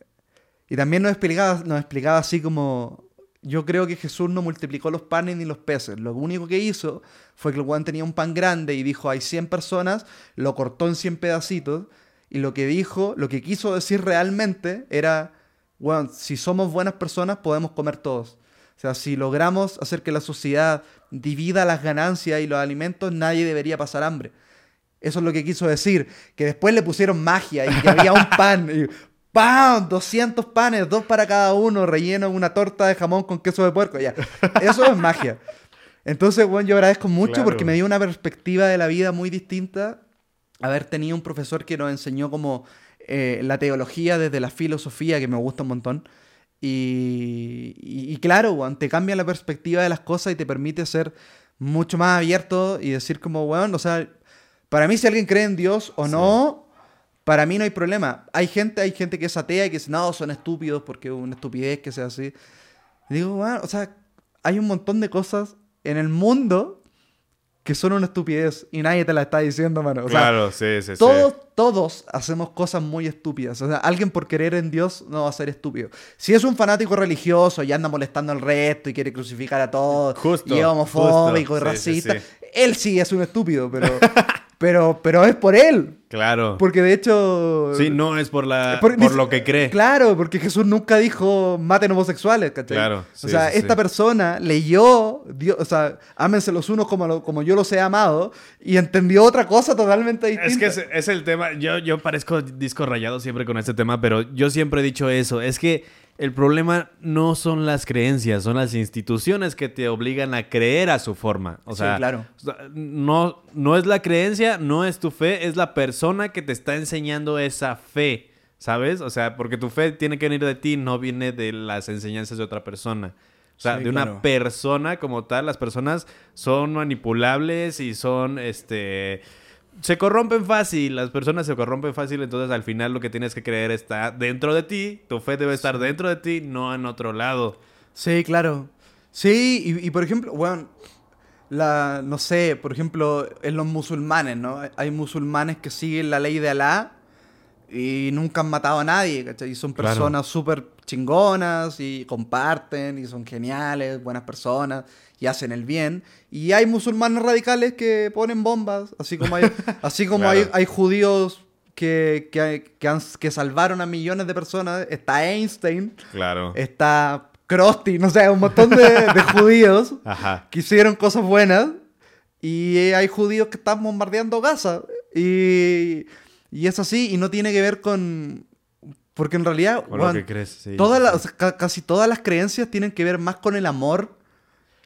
y también nos explicaba, nos explicaba así como, yo creo que Jesús no multiplicó los panes ni los peces, lo único que hizo fue que el Juan tenía un pan grande y dijo, hay 100 personas, lo cortó en 100 pedacitos, y lo que dijo, lo que quiso decir realmente era, bueno, si somos buenas personas podemos comer todos. O sea, si logramos hacer que la sociedad divida las ganancias y los alimentos, nadie debería pasar hambre. Eso es lo que quiso decir. Que después le pusieron magia y que había un pan. Y, ¡Pam! 200 panes, dos para cada uno, relleno en una torta de jamón con queso de puerco. Ya. Eso es magia. Entonces, bueno, yo agradezco mucho Claro. porque me dio una perspectiva de la vida muy distinta. Haber tenido un profesor que nos enseñó como eh, la teología desde la filosofía, que me gusta un montón. Y, y- y claro, weón, te cambia la perspectiva de las cosas y te permite ser mucho más abierto y decir como, weón, o sea, para mí si alguien cree en Dios o no, para mí no hay problema. Hay gente, hay gente que es atea y que dice, no, son estúpidos porque es una estupidez que sea así. Y digo, weón, o sea, hay un montón de cosas en el mundo que son una estupidez y nadie te la está diciendo, mano. O sea, claro, sí, sí, sí. todos, todos hacemos cosas muy estúpidas. O sea, alguien por querer en Dios no va a ser estúpido. Si es un fanático religioso y anda molestando al resto y quiere crucificar a todos, Justo, y es homofóbico justo. y Sí, sí, racista, sí. él sí es un estúpido, pero, pero, pero es por él. Claro. Porque de hecho. Sí, no es por, la, por- lo que cree. Claro, porque Jesús nunca dijo maten homosexuales, ¿cachai? Claro, o sea, sí, esta sí. persona leyó, Dios, o sea, ámense los unos como, lo- como yo los he amado, y entendió otra cosa totalmente distinta. Es que es, es el tema, yo, yo parezco disco rayado siempre con este tema, pero yo siempre he dicho eso, es que el problema no son las creencias, son las instituciones que te obligan a creer a su forma. O Sí, sea, claro. o sea, no, no es la creencia, no es tu fe, es la persona que te está enseñando esa fe, ¿sabes? O sea, porque tu fe tiene que venir de ti, no viene de las enseñanzas de otra persona. O sea, Sí, de una claro. persona como tal, las personas son manipulables y son, este, se corrompen fácil, las personas se corrompen fácil, entonces al final lo que tienes que creer está dentro de ti, tu fe debe estar dentro de ti, no en otro lado. Sí, claro. Sí, y, y por ejemplo, bueno, la, no sé, por ejemplo, en los musulmanes, ¿no? Hay- Hay musulmanes que siguen la ley de Alá y nunca han matado a nadie, ¿cachai? Y son Claro. personas súper chingonas y comparten y son geniales, buenas personas y hacen el bien. Y hay musulmanes radicales que ponen bombas, así como hay, así como hay, Claro. hay judíos que, que, que, han- que salvaron a millones de personas. Está Einstein, Claro. está Krusty, no sé, un montón de, de judíos Ajá. que hicieron cosas buenas. Y hay judíos que están bombardeando Gaza. Y, y es así, y no tiene que ver con... Porque en realidad, Con lo que crees. sí, todas sí, las- sí. o sea, ca- casi todas las creencias tienen que ver más con el amor.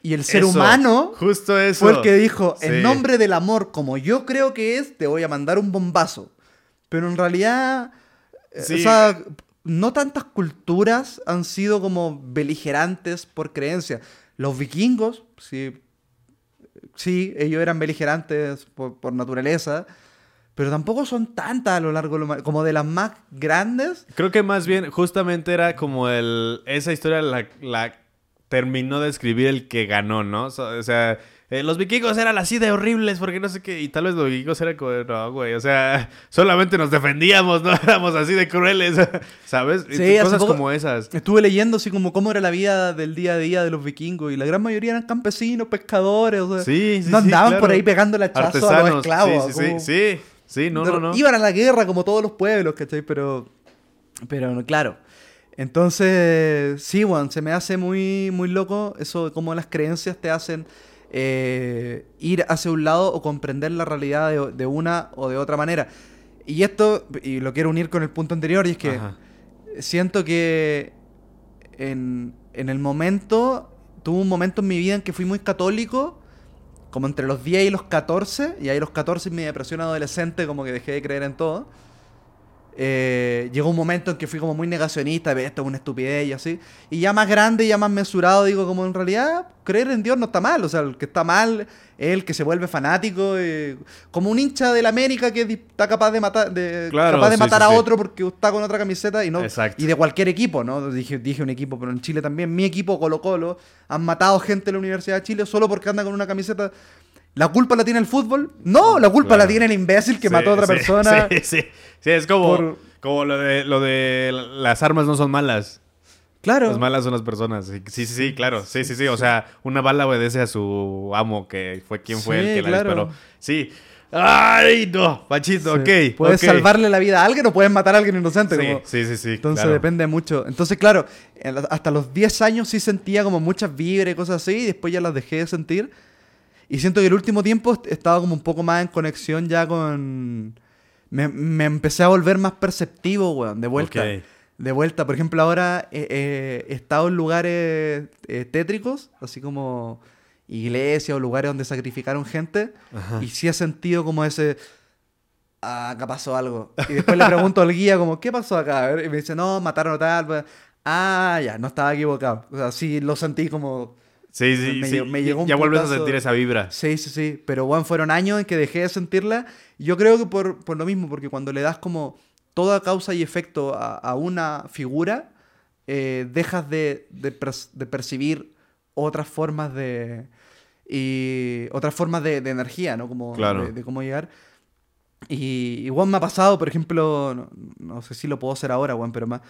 Y el ser Eso, humano Justo eso. fue el que dijo, Sí. en nombre del amor, como yo creo que es, te voy a mandar un bombazo. Pero en realidad, eh, Sí. o sea, no tantas culturas han sido como beligerantes por creencia. Los vikingos, sí, sí, ellos eran beligerantes por, por naturaleza, pero tampoco son tantas a lo largo de lo como de las más grandes. Creo que más bien, justamente era como el. Esa historia la, la terminó de escribir el que ganó, ¿no? O sea, eh, los vikingos eran así de horribles, porque no sé qué. Y tal vez los vikingos eran como. No, güey. O sea, solamente nos defendíamos, no éramos así de crueles, ¿sabes? Sí, Cosas poco- como esas. Estuve leyendo así como cómo era la vida del día a día de los vikingos y la gran mayoría eran campesinos, pescadores, o sea, Sí, sí, no sí, andaban claro. por ahí pegando el hachazo a los esclavos. Sí, sí, como- sí. Sí, sí, no, no, no. Iban a la guerra como todos los pueblos, ¿cachai? Pero, pero claro. Entonces, sí, Juan, se me hace muy, muy loco eso de cómo las creencias te hacen eh, ir hacia un lado o comprender la realidad de, de una o de otra manera. Y esto, y lo quiero unir con el punto anterior, y es que Ajá. siento que en, en el momento, tuve un momento en mi vida en que fui muy católico, como entre los 10 y los 14, y ahí los 14 en mi depresión adolescente como que dejé de creer en todo. Eh, llegó un momento en que fui como muy negacionista, esto es una estupidez y así. Y ya más grande, ya más mesurado, digo como en realidad creer en Dios no está mal. O sea, el que está mal es el que se vuelve fanático, eh, como un hincha del América que está capaz de matar, de, Claro, capaz de sí, matar sí, a sí. otro porque está con otra camiseta y no Exacto. y de cualquier equipo, ¿no? Dije, dije un equipo, pero en Chile también, mi equipo Colo Colo, han matado gente en la Universidad de Chile solo porque anda con una camiseta. ¿La culpa la tiene el fútbol? No, la culpa Claro. la tiene el imbécil que Sí, mató a otra sí, persona. Sí, sí. Sí, es como, Por- como lo, de, lo de las armas no son malas. Claro. Las malas son las personas. Sí, sí, sí, claro. Sí, sí, sí. O sea, una bala obedece a su amo, que fue quien fue Sí, el que la claro. disparó. Sí. ¡Ay, no! Pachito, ok. Sí. Puedes ok. salvarle la vida a alguien o puedes matar a alguien inocente. Sí, como- sí, sí, sí. Entonces claro. depende mucho. Entonces, claro, hasta los 10 años sí sentía como muchas vibras y cosas así, y después ya las dejé de sentir. Y siento que el último tiempo est- estaba como un poco más en conexión ya con... Me, me empecé a volver más perceptivo, weón, de vuelta. De vuelta. Por ejemplo, ahora eh, eh, he estado en lugares eh, tétricos, así como iglesias o lugares donde sacrificaron gente, Ajá. y sí he sentido como ese... Ah, acá pasó algo. Y después le pregunto al guía como, ¿qué pasó acá? Y me dice, no, mataron a tal. pues". Ah, ya, no estaba equivocado. O sea, sí lo sentí como... Sí, sí, me sí. llegó- me llegó un ya vuelves a sentir esa vibra. Sí, sí, sí. Pero bueno, fueron años en que dejé de sentirla. Yo creo que por, por lo mismo, porque cuando le das como toda causa y efecto a, a una figura, eh, dejas de, de pers- de percibir otras formas de. Y otras formas de, de energía, ¿no? Como Claro. de, de cómo llegar. Y igual me ha pasado, por ejemplo, no, no sé si lo puedo hacer ahora, weón, pero más.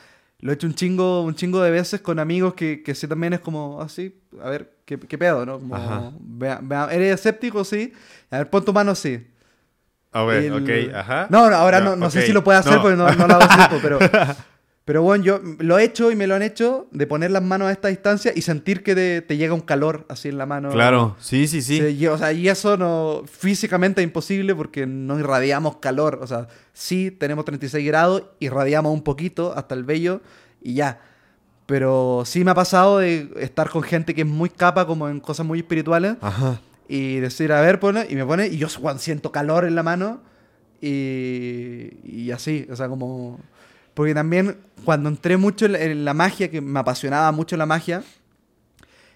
Lo he hecho un chingo, un chingo de veces con amigos que, que sí también es como así, a ver, ¿qué, qué pedo, no? Como, Ajá. vea- vea- ¿Eres escéptico? Sí. A ver, pon tu mano así. A ver, El- ok, ajá. No, no, ahora no, no sé si lo puede hacer No. porque no, no lo hago tiempo, pero. Pero bueno, yo lo he hecho y me lo han hecho de poner las manos a esta distancia y sentir que te, te llega un calor así en la mano. Claro, sí, sí, sí. Y- o sea, y eso no físicamente es imposible porque no irradiamos calor. O sea, sí tenemos 36 grados, irradiamos un poquito hasta el vello y ya. Pero sí me ha pasado de estar con gente que es muy capa como en cosas muy espirituales Ajá. y decir, a ver, pone, y me pone, y yo Juan, siento calor en la mano y, y así, o sea, como... Porque también cuando entré mucho en la, magia, que me apasionaba mucho la magia,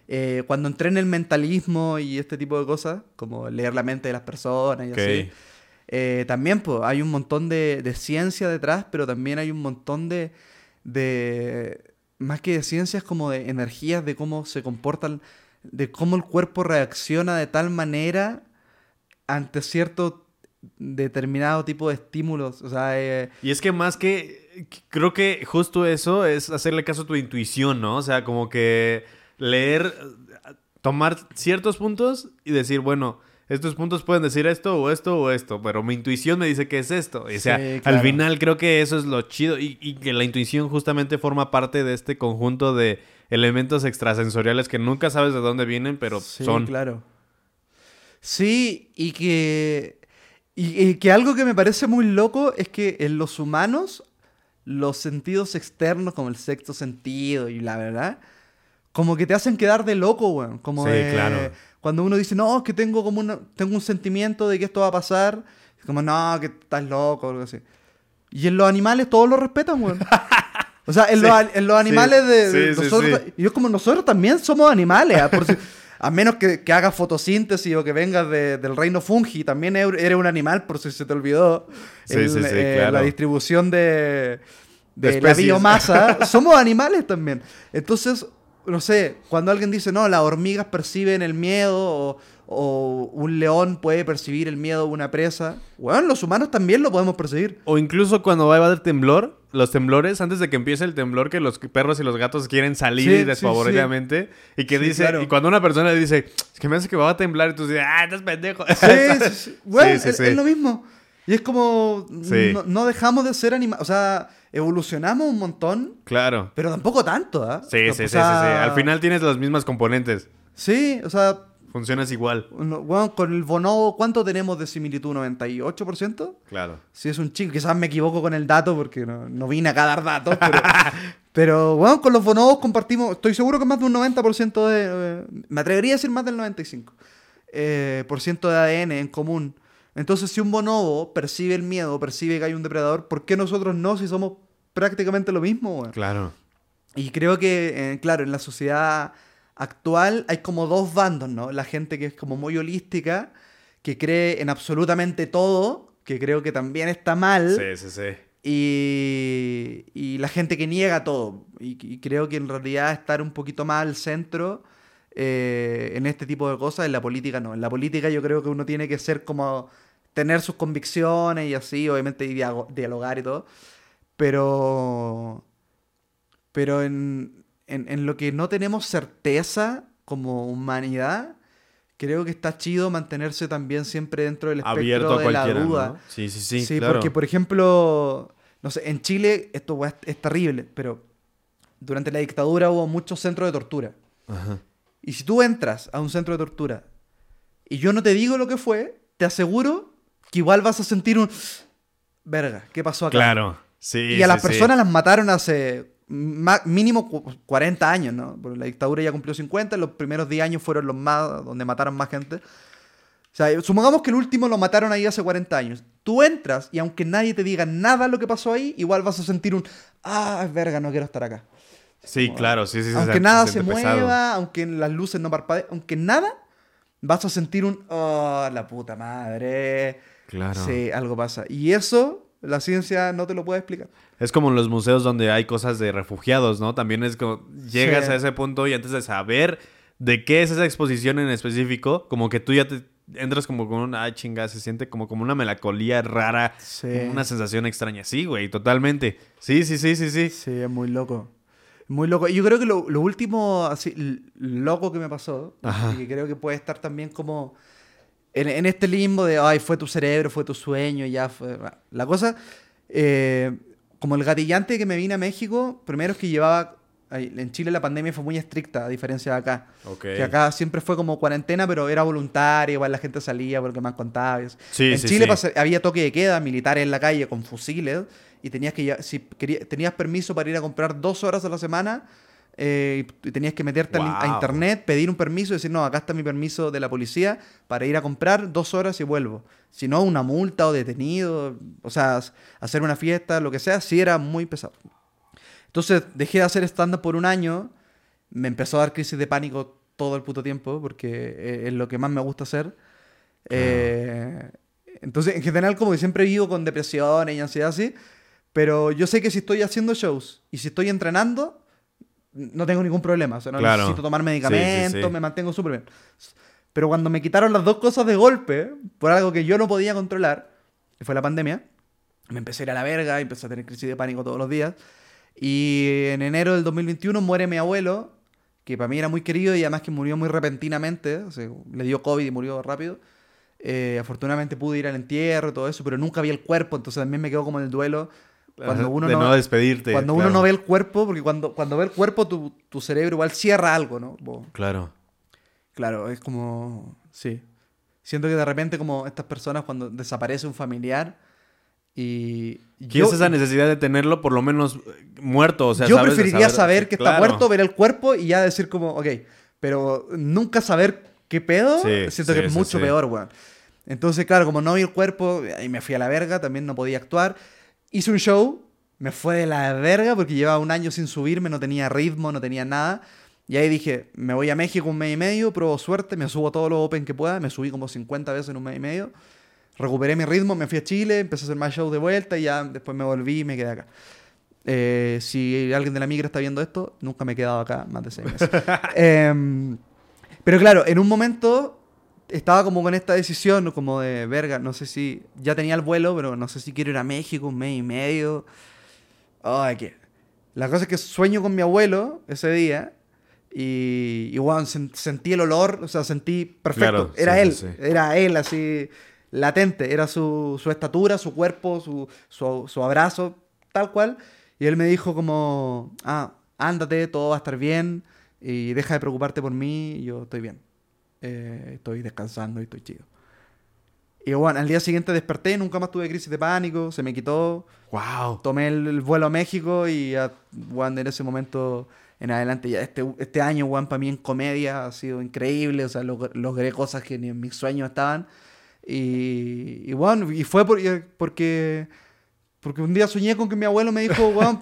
eh, cuando entré en el mentalismo y este tipo de cosas, como leer la mente de las personas y así, eh, también pues, hay un montón de, de ciencia detrás, pero también hay un montón de, de, más que de ciencias, como de energías, de cómo se comportan, de cómo el cuerpo reacciona de tal manera ante cierto determinado tipo de estímulos. O sea, eh, Y es que más que. Creo que justo eso es hacerle caso a tu intuición, ¿no? O sea, como que leer. Tomar ciertos puntos y decir, bueno, estos puntos pueden decir esto o esto o esto, pero mi intuición me dice que es esto. O sea, Sí, al final creo que eso es lo chido y, y que la intuición justamente forma parte de este conjunto de elementos extrasensoriales que nunca sabes de dónde vienen, pero Sí, son. claro. Sí, y que. Y, y que algo que me parece muy loco es que en los humanos, los sentidos externos, como el sexto sentido y la verdad, como que te hacen quedar de loco, weón. Como Sí, de- claro. Cuando uno dice, no, es que tengo como una, tengo un sentimiento de que esto va a pasar, es como, no, que estás loco, o algo así. Y en los animales todos lo respetan, weón. O sea, en, Sí, los, en los sí, animales de, de sí, sí, nosotros, sí. y es como nosotros también somos animales, ¿ah? Por si- a menos que, que hagas fotosíntesis o que vengas de- del reino fungi, también eres un animal, por si se te olvidó. Sí, El- sí, sí, eh, claro. La distribución de, de, De la biomasa, somos animales también. Entonces, no sé, cuando alguien dice, no, las hormigas perciben el miedo o, o un león puede percibir el miedo de una presa, bueno, los humanos también lo podemos percibir. O incluso cuando va a haber temblor, los temblores, antes de que empiece el temblor, que los perros y los gatos quieren salir Sí. Y que dice, claro. y cuando una persona le dice, es que me hace que va a temblar, y tú dices, ah, estás pendejo. Sí, sí, sí. Bueno, es, lo mismo. Y es como, no, no dejamos de ser animales, o sea, evolucionamos un montón, Claro. pero tampoco tanto, ¿ah? Sí, sí, O sí, sí, Al final tienes las mismas componentes. Sí, o sea, Funcionas igual. no- bueno, con el bonobo, ¿cuánto tenemos de similitud? ¿98%? Claro. Sí, es un chingo. Quizás me equivoco con el dato porque no, no vine acá a dar datos, pero, pero bueno, con los bonobos compartimos, estoy seguro que más de un 90% de, eh, me atrevería a decir más del 95% eh, por ciento de ADN en común. Entonces, si un bonobo percibe el miedo, percibe que hay un depredador, ¿por qué nosotros no si somos prácticamente lo mismo? Claro. Y creo que, eh, claro, en la sociedad actual hay como dos bandos, ¿no? La gente que es como muy holística, que cree en absolutamente todo, que creo que también está mal, Sí, sí, sí. y, y la gente que niega todo. Y, y creo que en realidad estar un poquito más al centro eh, en este tipo de cosas, en la política no. En la política yo creo que uno tiene que ser como tener sus convicciones y así, obviamente y dialogar y todo. Pero, pero en, en, en lo que no tenemos certeza como humanidad, creo que está chido mantenerse también siempre dentro del espectro Abierto de la duda. ¿no? Sí, sí, sí, Sí, claro. porque por ejemplo, no sé, en Chile esto es, es terrible, pero durante la dictadura hubo muchos centros de tortura. Ajá. Y si tú entras a un centro de tortura y yo no te digo lo que fue, te aseguro que igual vas a sentir un... Verga, ¿qué pasó acá? Claro. Sí, Y a sí, las sí. personas las mataron hace mínimo cu- 40 años, ¿no? Porque la dictadura ya cumplió 50, los primeros 10 años fueron los más, donde mataron más gente. O sea, supongamos que el último lo mataron ahí hace 40 años. Tú entras y aunque nadie te diga nada lo que pasó ahí, igual vas a sentir un, ah, es verga, no quiero estar acá. Sí, claro, sí, sí. sí, aunque se- nada se siente pesado. mueva, aunque las luces no parpadeen, aunque nada, vas a sentir un, oh, la puta madre. Claro. Sí, algo pasa. Y eso, la ciencia no te lo puede explicar. Es como en los museos donde hay cosas de refugiados, ¿no? También es como llegas Sí. a ese punto y antes de saber de qué es esa exposición en específico, como que tú ya te entras como con una, ay chinga, se siente como, como una melancolía rara, Sí. una sensación extraña. Sí, güey, totalmente. Sí, sí, sí, sí, sí. Sí, es muy loco. Muy loco. Y yo creo que lo, lo último así loco que me pasó, Ajá. y que creo que puede estar también como en, en este limbo de, ay, fue tu cerebro, fue tu sueño, ya fue... La cosa, eh, como el gatillante que me vine a México, primero es que llevaba... En Chile la pandemia fue muy estricta, a diferencia de acá. Ok. Que acá siempre fue como cuarentena, pero era voluntaria, igual la gente salía porque me han contado. Sí, en sí, Chile sí. había toque de queda, militares en la calle con fusiles, y tenías que si tenías permiso para ir a comprar dos horas a la semana, eh, y tenías que meterte a internet, pedir un permiso y decir, no, acá está mi permiso de la policía para ir a comprar dos horas y vuelvo. Si no, una multa o detenido, o sea, hacer una fiesta, lo que sea, sí era muy pesado. Entonces dejé de hacer stand-up por un año, me empezó a dar crisis de pánico todo el puto tiempo, porque eh, es lo que más me gusta hacer. Eh, entonces, en general, como que siempre vivo con depresiones y ansiedad así, pero yo sé que si estoy haciendo shows y si estoy entrenando, no tengo ningún problema. O sea, no Claro. necesito tomar Sí, sí, medicamentos, sí. me mantengo súper bien. Pero cuando me quitaron las dos cosas de golpe, por algo que yo no podía controlar, que fue la pandemia, me empecé a ir a la verga empecé a tener crisis de pánico todos los días. Y en enero del 2021 muere mi abuelo, que para mí era muy querido y además que murió muy repentinamente, o sea, le dio COVID y murió rápido. Eh, afortunadamente pude ir al entierro y todo eso, pero nunca vi el cuerpo, entonces también me quedo como en el duelo. Cuando uno de no, despedirte. Cuando uno claro. no ve el cuerpo, porque cuando, cuando ve el cuerpo tu, tu cerebro igual cierra algo, ¿no? Como- Claro. Claro, es como. Sí. Siento que de repente, como estas personas, cuando desaparece un familiar y. ¿Quieres esa necesidad de tenerlo por lo menos eh, muerto? O sea, yo ¿sabes? Preferiría saber, que está Claro. muerto, ver el cuerpo y ya decir, como, ok. Pero nunca saber qué pedo, Sí, siento sí, que es sí, mucho peor, weón. Entonces, claro, como no vi el cuerpo, ahí me fui a la verga, también no podía actuar. Hice un show, me fue de la verga porque llevaba un año sin subirme, no tenía ritmo, no tenía nada. Y ahí dije, me voy a México un mes y medio, pruebo suerte, me subo a todos los Open que pueda, me subí como 50 veces en un mes y medio. Recuperé mi ritmo, me fui a Chile, empecé a hacer más shows de vuelta y ya después me volví y me quedé acá. Eh, si alguien de la migra está viendo esto, nunca me he quedado acá más de seis meses. Em, pero claro, en un momento estaba como con esta decisión, como de verga, no sé si ya tenía el vuelo, pero no sé si quiero ir a México un mes y medio. Ay, qué. La cosa es que sueño con mi abuelo ese día y, y bueno, sen- sentí el olor, o sea, sentí perfecto. Claro, era sí, él, sí. era él así, latente, era su, su estatura, su cuerpo, su, su, su abrazo, tal cual. Y él me dijo como, ah, ándate, todo va a estar bien y deja de preocuparte por mí, yo estoy bien. Eh, estoy descansando y estoy chido. Y bueno, al día siguiente desperté, nunca más tuve crisis de pánico, se me quitó, Wow. tomé el, el vuelo a México y ya, weón, en ese momento en adelante, ya este, este año, weón, para mí en comedia ha sido increíble, o sea, log- logré cosas que ni en mis sueños estaban. Y, y bueno, y fue por- porque, porque un día soñé con que mi abuelo me dijo, weón,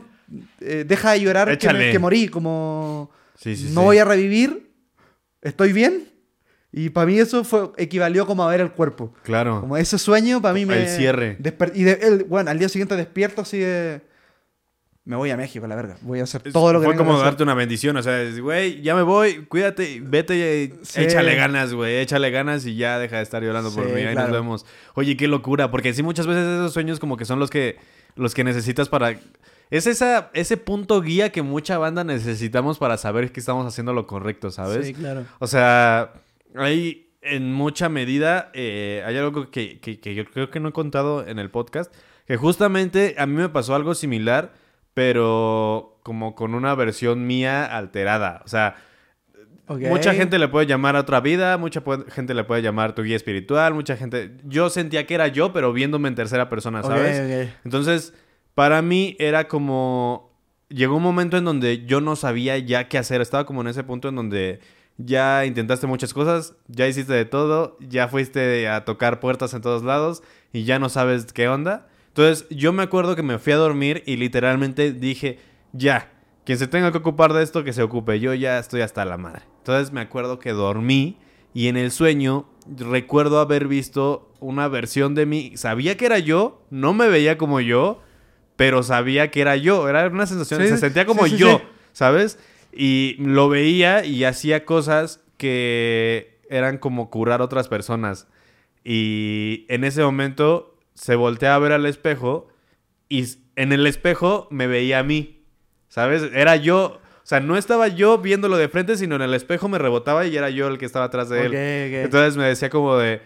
eh, deja de llorar que, me- que morí, como Sí, sí, no sí. voy a revivir, estoy bien. Y para mí eso fue equivalió como a ver el cuerpo. Claro. Como ese sueño para mí me... El cierre. y de- el- bueno, al día siguiente despierto así de... Me voy a México, la verga. Voy a hacer Es- todo lo que Fue como darte una bendición, o sea, güey, ya me voy, cuídate, vete, y Sí. échale ganas, güey, échale ganas y ya deja de estar llorando por mí, ahí claro. nos vemos. Oye, qué locura, porque sí muchas veces esos sueños como que son los que los que necesitas para es esa ese punto guía que mucha banda necesitamos para saber que estamos haciendo lo correcto, ¿sabes? Sí, claro. O sea, hay en mucha medida, eh, hay algo que, que- que yo creo que no he contado en el podcast, que justamente a mí me pasó algo similar, pero como con una versión mía alterada. O sea, mucha gente le puede llamar a otra vida, mucha gente le puede llamar tu guía espiritual, mucha gente... Yo sentía que era yo, pero viéndome en tercera persona, ¿sabes? Entonces, para mí era como... Llegó un momento en donde yo no sabía ya qué hacer. Estaba como en ese punto en donde ya intentaste muchas cosas, ya hiciste de todo, ya fuiste a tocar puertas en todos lados y ya no sabes qué onda. Entonces, yo me acuerdo que me fui a dormir y literalmente dije, ya, quien se tenga que ocupar de esto, que se ocupe. Yo ya estoy hasta la madre. Entonces, me acuerdo que dormí y en el sueño recuerdo haber visto una versión de mí. Sabía que era yo, no me veía como yo, pero sabía que era yo. Era una sensación, Sí, se sentía como sí, sí, yo. ¿sabes? Y lo veía y hacía cosas que eran como curar a otras personas. Y en ese momento se voltea a ver al espejo y en el espejo me veía a mí, ¿sabes? Era yo, o sea, no estaba yo viéndolo de frente, sino en el espejo me rebotaba y era yo el que estaba atrás de él. Entonces me decía como de,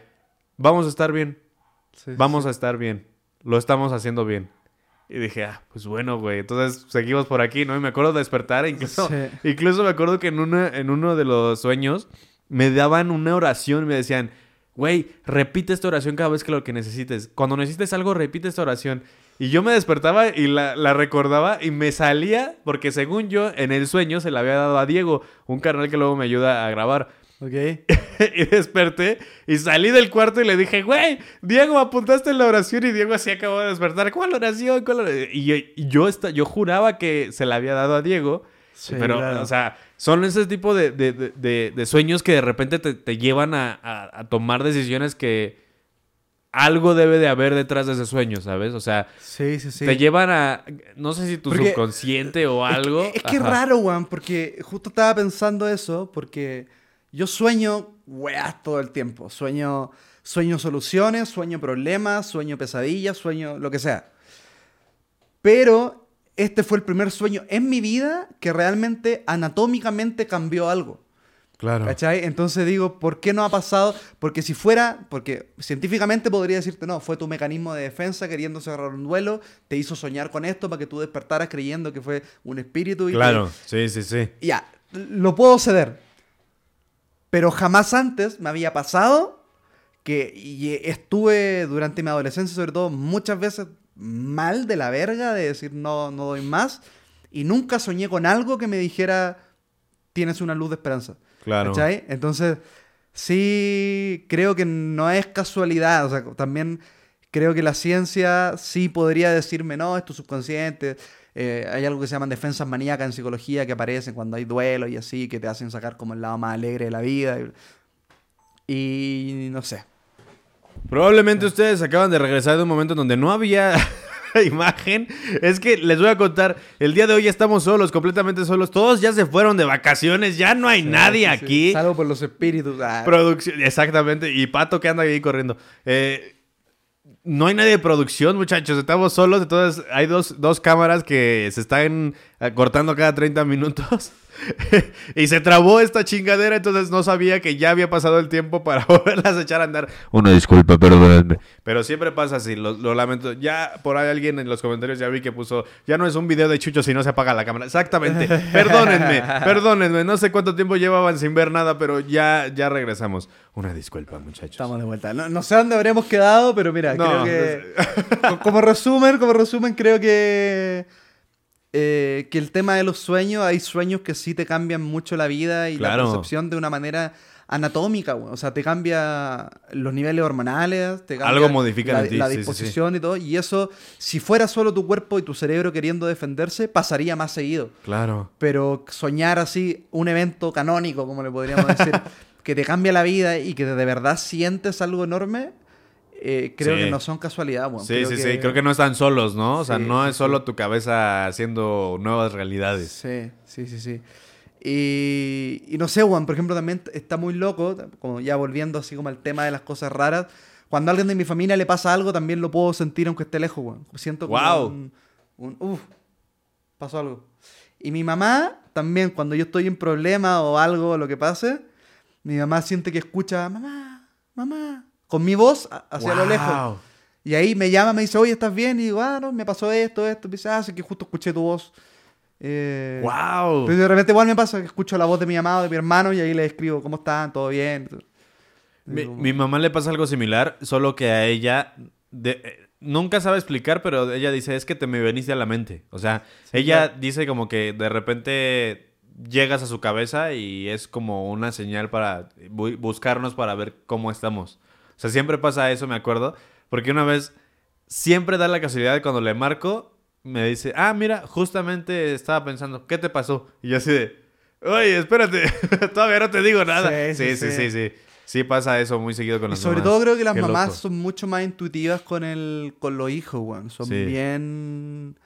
vamos a estar bien, sí, vamos sí. a estar bien, lo estamos haciendo bien. Y dije, ah, pues bueno, güey. Entonces seguimos por aquí, ¿no? Y me acuerdo de despertar, incluso, Sí. incluso me acuerdo que en, una, en uno de los sueños me daban una oración y me decían, güey, repite esta oración cada vez que lo que necesites. Cuando necesites algo, repite esta oración. Y yo me despertaba y la, la recordaba y me salía, porque según yo, en el sueño se la había dado a Diego, un canal que luego me ayuda a grabar. Ok. y desperté y salí del cuarto y le dije, güey, Diego, apuntaste en la oración y Diego así acabó de despertar. ¿Cuál oración? ¿Cuál oración?" Y yo, y yo, juraba que se la había dado a Diego. Sí, pero, claro. o sea, son ese tipo de, de- de- sueños que de repente te, te llevan a, a- a tomar decisiones que algo debe de haber detrás de ese sueño, ¿sabes? O sea, Sí, sí, sí. te llevan a, no sé si tu Porque- subconsciente o algo. Es que, es que es Ajá. raro, weón, porque justo estaba pensando eso, porque yo sueño weas todo el tiempo. Sueño, sueño soluciones, sueño problemas, sueño pesadillas, sueño lo que sea. Pero este fue el primer sueño en mi vida que realmente anatómicamente cambió algo. Claro. ¿Cachai? Entonces digo, ¿por qué no ha pasado? Porque si fuera, porque científicamente podría decirte, no, fue tu mecanismo de defensa queriendo cerrar un duelo, te hizo soñar con esto para que tú despertaras creyendo que fue un espíritu. Y Claro, sí, sí, sí. ya, lo puedo ceder. Pero jamás antes me había pasado que y estuve durante mi adolescencia, sobre todo, muchas veces mal de la verga, de decir no, no doy más. Y nunca soñé con algo que me dijera, tienes una luz de esperanza. Claro. ¿Cachai? Entonces, sí, creo que no es casualidad. O sea, también creo que la ciencia sí podría decirme, no, es tu subconsciente. Eh, hay algo que se llaman defensas maníacas en psicología que aparecen cuando hay duelo y así, que te hacen sacar como el lado más alegre de la vida. Y, y no sé. Probablemente ustedes acaban de regresar de un momento en donde no había imagen. Es que les voy a contar, el día de hoy estamos solos, completamente solos. Todos ya se fueron de vacaciones, ya no hay nadie sí, aquí. Salvo por los espíritus. ah. Producción, exactamente. Y Pato que anda ahí corriendo. Eh, no hay nadie de producción, muchachos. Estamos solos. Entonces, hay dos, dos cámaras que se están eh, cortando cada 30 minutos. y se trabó esta chingadera. Entonces, no sabía que ya había pasado el tiempo para volverlas a echar a andar. Una disculpa, perdónenme. Pero siempre pasa así. Lo, lo lamento. Ya por ahí alguien en los comentarios ya vi que puso. Ya no es un video de Chucho si no se apaga la cámara. Exactamente. Perdónenme. Perdónenme. No sé cuánto tiempo llevaban sin ver nada, pero ya, ya regresamos. Una disculpa, muchachos. Estamos de vuelta. No, no sé dónde habríamos quedado, pero mira, No, creo que. co- como resumen, como resumen, creo que. Eh, que el tema de los sueños, hay sueños que sí te cambian mucho la vida y Claro. la percepción de una manera anatómica. O sea, te cambia los niveles hormonales, te cambia Algo modifica la, en ti, la sí, sí, sí. disposición y todo. Y eso, si fuera solo tu cuerpo y tu cerebro queriendo defenderse, pasaría más seguido. Claro. Pero soñar así un evento canónico, como le podríamos decir, que te cambia la vida y que de verdad sientes algo enorme, eh, creo Sí. que no son casualidad, weón. Sí, Creo sí, que- sí. Creo que no están solos, ¿no? O sea, Sí, no sí, es solo tu cabeza haciendo nuevas realidades. Sí, sí, sí, sí. Y, y no sé, Juan, por ejemplo, también está muy loco, como ya volviendo así como al tema de las cosas raras. Cuando a alguien de mi familia le pasa algo, también lo puedo sentir aunque esté lejos, Juan. Siento como Guau. un, un, uf, pasó algo. Y mi mamá también, cuando yo estoy en problema o algo, lo que pase, mi mamá siente que escucha, mamá, mamá, con mi voz hacia lo lejos. Y ahí me llama, me dice, oye, ¿estás bien? Y digo, ah, no, me pasó esto, esto. Me dice, ah, sí que justo escuché tu voz. Eh, Wow. Entonces de repente igual me pasa que escucho la voz de mi mamá o de mi hermano y ahí le escribo, ¿cómo están? ¿Todo bien? Mi, Digo, mi mamá le pasa algo similar, solo que a ella de- eh, nunca sabe explicar, pero ella dice, es que te me veniste a la mente. O sea, ella dice como que de repente llegas a su cabeza y es como una señal para bu- buscarnos para ver cómo estamos. O sea, siempre pasa eso, me acuerdo, porque una vez siempre da la casualidad de cuando le marco, me dice, ah, mira, justamente estaba pensando, ¿qué te pasó? Y yo así de, oye, espérate, todavía no te digo nada. Sí, Sí, sí, sí, sí, pasa eso muy seguido con Y las sobre mamás. todo creo que las Qué mamás loco. son mucho más intuitivas con el con los hijos, weón. Son Sí. bien...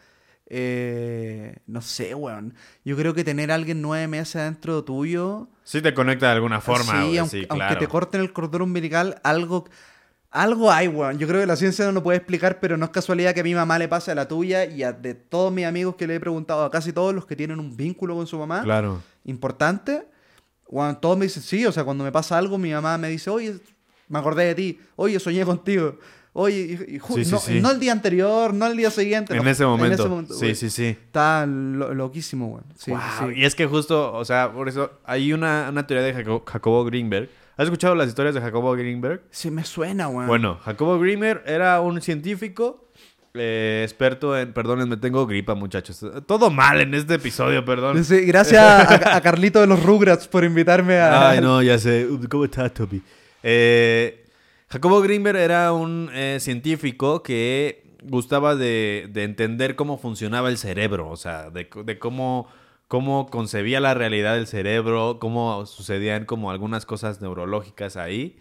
eh, no sé, weón. Yo creo que tener a alguien nueve meses adentro tuyo... Sí te conecta de alguna forma, Sí, aunque, sí, aunque te corten el cordón umbilical, algo, algo hay, weón. Yo creo que la ciencia no lo puede explicar, pero no es casualidad que a mi mamá le pase a la tuya y a de todos mis amigos que le he preguntado, a casi todos los que tienen un vínculo con su mamá Claro. importante, weón, todos me dicen, sí, o sea, cuando me pasa algo, mi mamá me dice, oye, me acordé de ti, oye, soñé contigo. Oye, y- y ju- Sí, sí, no, sí. no el día anterior, no el día siguiente. En no, ese momento. sí, güey. sí, sí. Está lo- loquísimo. Sí, Wow, sí. Y es que justo, o sea, por eso hay una, una teoría de Jaco- Jacobo Greenberg. ¿Has escuchado las historias de Jacobo Greenberg? Sí, me suena, weón. Bueno, Jacobo Greenberg era un científico eh, experto en... Perdónenme, tengo gripa, muchachos. Todo mal en este episodio, perdón. Sí, gracias a, a Carlito de los Rugrats por invitarme a. Ay, no, ya sé. ¿Cómo estás, Toby? Eh, Jacobo Greenberg era un eh, científico que gustaba de, de entender cómo funcionaba el cerebro, o sea, de, cómo concebía la realidad del cerebro, cómo sucedían como algunas cosas neurológicas ahí.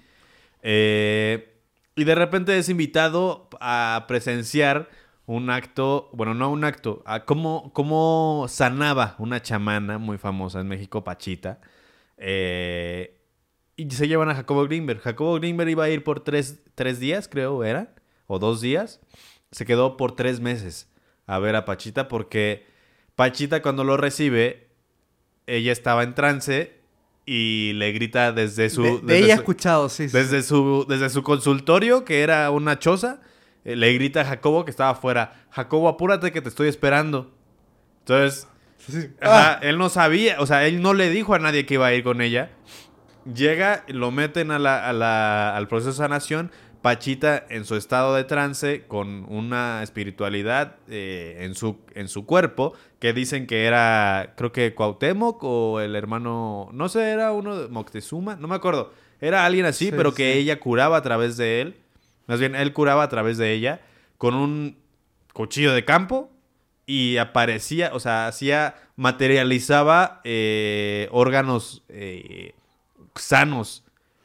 Eh, y de repente es invitado a presenciar un acto, bueno, no un acto, a cómo, cómo sanaba una chamana muy famosa en México, Pachita. Eh, y se llevan a Jacobo Greenberg. Jacobo Greenberg iba a ir por tres, tres días, creo era, o dos días. Se quedó por tres meses a ver a Pachita porque Pachita cuando lo recibe, ella estaba en trance y le grita desde su... de, de desde ella su- escuchado, sí. sí. desde su, desde su consultorio, que era una choza, eh, le grita a Jacobo que estaba afuera, Jacobo, apúrate que te estoy esperando. Entonces, Sí, ajá, Ah, él no sabía, o sea, él no le dijo a nadie que iba a ir con ella. Llega, lo meten a la- a la- al proceso de sanación. Pachita en su estado de trance, con una espiritualidad eh, en, su, en su cuerpo, que dicen que era, creo que Cuauhtémoc o el hermano, no sé, era uno de Moctezuma, no me acuerdo. Era alguien así, Sí, pero que ella curaba a través de él. Más bien, él curaba a través de ella con un cuchillo de campo y aparecía, o sea, hacía, materializaba eh, órganos eh, sanos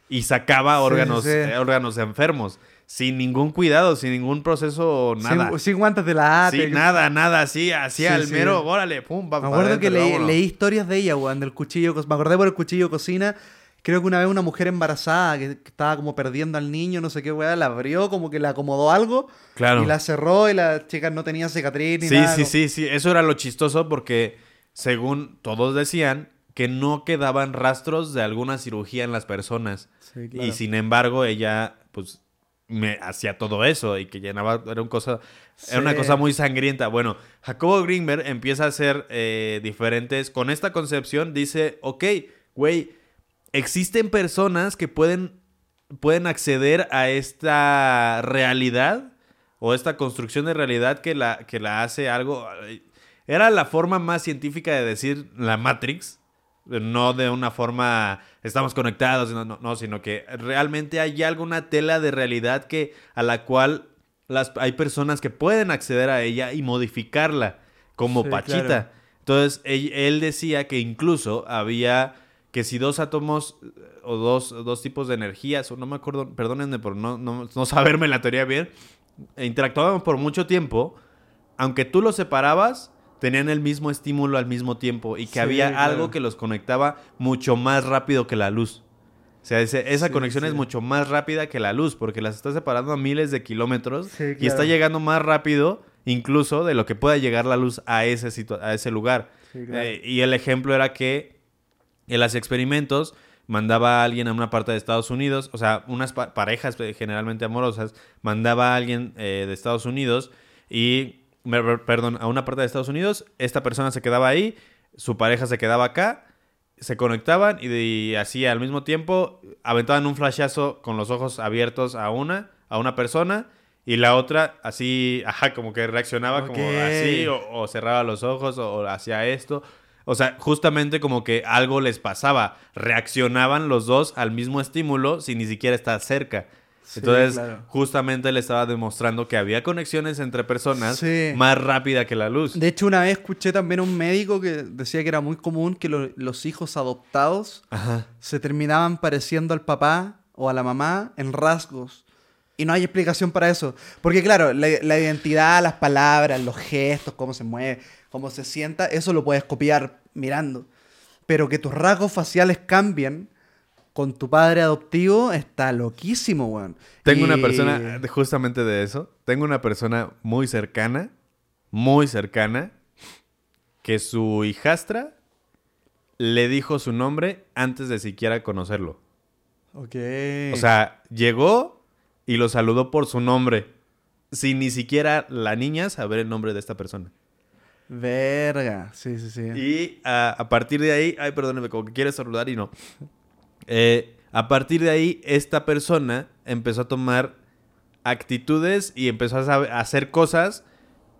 y sacaba Sí, órganos, sí, sí. eh, órganos enfermos sin ningún cuidado, sin ningún proceso, nada. Sin, sin guantes de la Sí, nada, nada, así, hacía Sí, el sí. mero, órale, pum, pa- Me acuerdo que adentro, leí, historias de ella, weón, del cuchillo. Me acordé por el cuchillo cocina. Creo que una vez una mujer embarazada que, estaba como perdiendo al niño, no sé qué, weón, la abrió, como que le acomodó algo. Claro. Y la cerró y la chica no tenía cicatriz ni Sí, nada. sí, como- sí, sí. Eso era lo chistoso porque, según todos decían, que no quedaban rastros de alguna cirugía en las personas. Sí, claro. Y sin embargo, ella, pues, me hacía todo eso y que llenaba, era, un cosa, era una cosa muy sangrienta. Bueno, Jacobo Greenberg empieza a hacer eh, diferentes, con esta concepción dice, ok, güey, existen personas que pueden, pueden acceder a esta realidad o esta construcción de realidad que la, que la hace algo... Era la forma más científica de decir la Matrix, no de una forma estamos conectados, no, no, no, sino que realmente hay alguna tela de realidad que a la cual las, hay personas que pueden acceder a ella y modificarla, como Sí, Pachita. claro. Entonces, él, él decía que incluso había que si dos átomos o dos, dos tipos de energías, o no me acuerdo, perdónenme por no, no, no saberme la teoría bien, interactuaban por mucho tiempo, aunque tú los separabas, tenían el mismo estímulo al mismo tiempo y que Sí, había claro. algo que los conectaba mucho más rápido que la luz. O sea, ese- esa Sí, conexión sí. es mucho más rápida que la luz porque las está separando a miles de kilómetros y está llegando más rápido incluso de lo que pueda llegar la luz a ese, a ese lugar. Claro. Eh, y el ejemplo era que en los experimentos mandaba a alguien a una parte de Estados Unidos, o sea, unas pa- parejas eh, generalmente amorosas, mandaba a alguien eh, de Estados Unidos y, perdón, a una parte de Estados Unidos, esta persona se quedaba ahí, su pareja se quedaba acá, se conectaban y, de- así al mismo tiempo aventaban un flashazo con los ojos abiertos a una, a una persona y la otra así, ajá, como que reaccionaba como así o, o cerraba los ojos o, o hacía esto. O sea, justamente como que algo les pasaba. Reaccionaban los dos al mismo estímulo sin ni siquiera estar cerca. Sí, Entonces, claro. justamente le estaba demostrando que había conexiones entre personas Sí. más rápida que la luz. De hecho, una vez escuché también a un médico que decía que era muy común que lo- los hijos adoptados Ajá. se terminaban pareciendo al papá o a la mamá en rasgos. Y no hay explicación para eso. Porque claro, la, la identidad, las palabras, los gestos, cómo se mueve, cómo se sienta, eso lo puedes copiar mirando. Pero que tus rasgos faciales cambien con tu padre adoptivo está loquísimo, weón. Tengo Y- una persona, justamente de eso, tengo una persona muy cercana, muy cercana, que su hijastra le dijo su nombre antes de siquiera conocerlo. Ok. O sea, llegó y lo saludó por su nombre, sin ni siquiera la niña saber el nombre de esta persona. Verga. Sí, sí, sí. Y a, a partir de ahí, ay, perdóneme, como que quiere saludar y no. Eh, a partir de ahí, esta persona empezó a tomar actitudes y empezó a, hacer cosas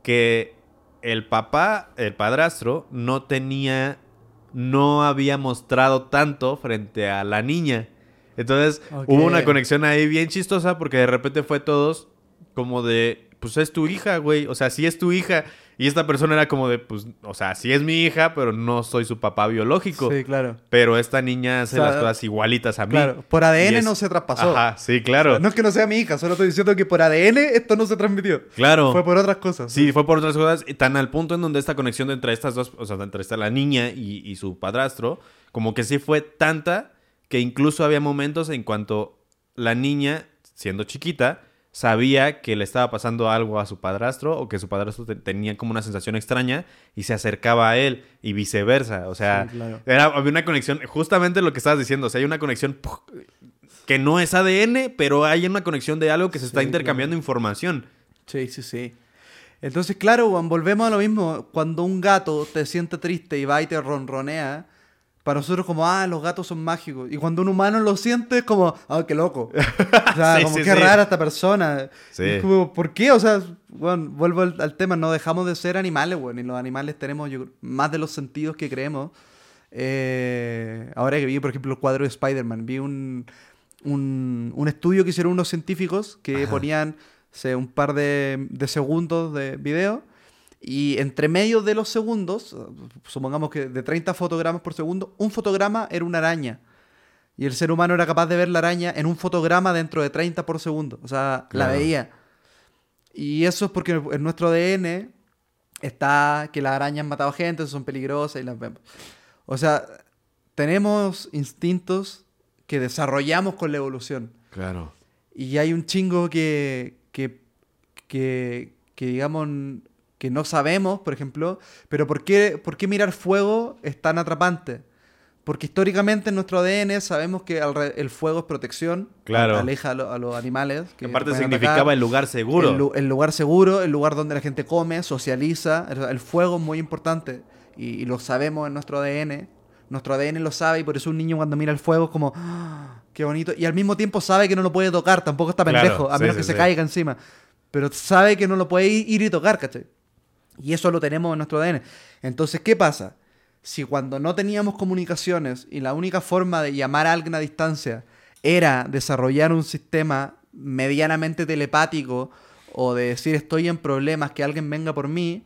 que el papá, el padrastro, no tenía, no había mostrado tanto frente a la niña. Entonces hubo una conexión ahí bien chistosa porque de repente fue todos como de, pues es tu hija, güey. O sea, sí es tu hija. Y esta persona era como de, pues, o sea, sí es mi hija, pero no soy su papá biológico. Sí, claro. Pero esta niña hace O sea, las cosas igualitas a mí. Claro, por ADN es- no se traspasó. Ajá, sí, claro. No es que no sea mi hija, solo estoy diciendo que por ADN esto no se transmitió. Claro. Fue por otras cosas. Sí, fue por otras cosas, tan al punto en donde esta conexión entre estas dos, o sea, entre esta la niña y, y su padrastro, como que sí fue tanta que incluso había momentos en cuanto la niña, siendo chiquita, sabía que le estaba pasando algo a su padrastro o que su padrastro te- tenía como una sensación extraña y se acercaba a él y viceversa. O sea, Sí, claro. era, había una conexión, justamente lo que estabas diciendo, o sea, hay una conexión que no es ADN, pero hay una conexión de algo que se está Sí, intercambiando información. Sí, sí, sí. Entonces, claro, Juan, volvemos a lo mismo. Cuando un gato te siente triste y va y te ronronea, para nosotros como, ah, los gatos son mágicos. Y cuando un humano lo siente, es como, ah, qué loco. O sea, Sí, como sí, qué sí. rara esta persona. Es como, ¿por qué? O sea, bueno, vuelvo al, al tema, no dejamos de ser animales, bueno, y los animales tenemos yo, más de los sentidos que creemos. Eh, ahora que vi, por ejemplo, el cuadro de Spider-Man, vi un, un, un estudio que hicieron unos científicos que Ajá. ponían sé, un par de, de segundos de video y entre medio de los segundos, supongamos que de 30 fotogramas por segundo, un fotograma era una araña. Y el ser humano era capaz de ver la araña en un fotograma dentro de 30 por segundo. O sea, la veía. Y eso es porque en nuestro ADN está que las arañas han matado gente, son peligrosas y las vemos. O sea, tenemos instintos que desarrollamos con la evolución. Claro. Y hay un chingo que, que, que, que, digamos, que no sabemos, por ejemplo, pero ¿por qué, ¿por qué mirar fuego es tan atrapante? Porque históricamente en nuestro ADN sabemos que el fuego es protección, Claro. aleja a, lo- a los animales. Que aparte pueden significaba atacar. el lugar seguro. El, lu- el lugar seguro, el lugar donde la gente come, socializa. El, fuego es muy importante y, y lo sabemos en nuestro ADN. Nuestro ADN lo sabe y por eso un niño cuando mira el fuego es como, "Ah, qué bonito. Y al mismo tiempo sabe que no lo puede tocar, tampoco está Claro, pendejo, a menos sí, que se sí. caiga encima. Pero sabe que no lo puede ir y tocar, ¿cachai? Y eso lo tenemos en nuestro ADN. Entonces, ¿qué pasa? Si cuando no teníamos comunicaciones y la única forma de llamar a alguien a distancia era desarrollar un sistema medianamente telepático o de decir estoy en problemas, que alguien venga por mí,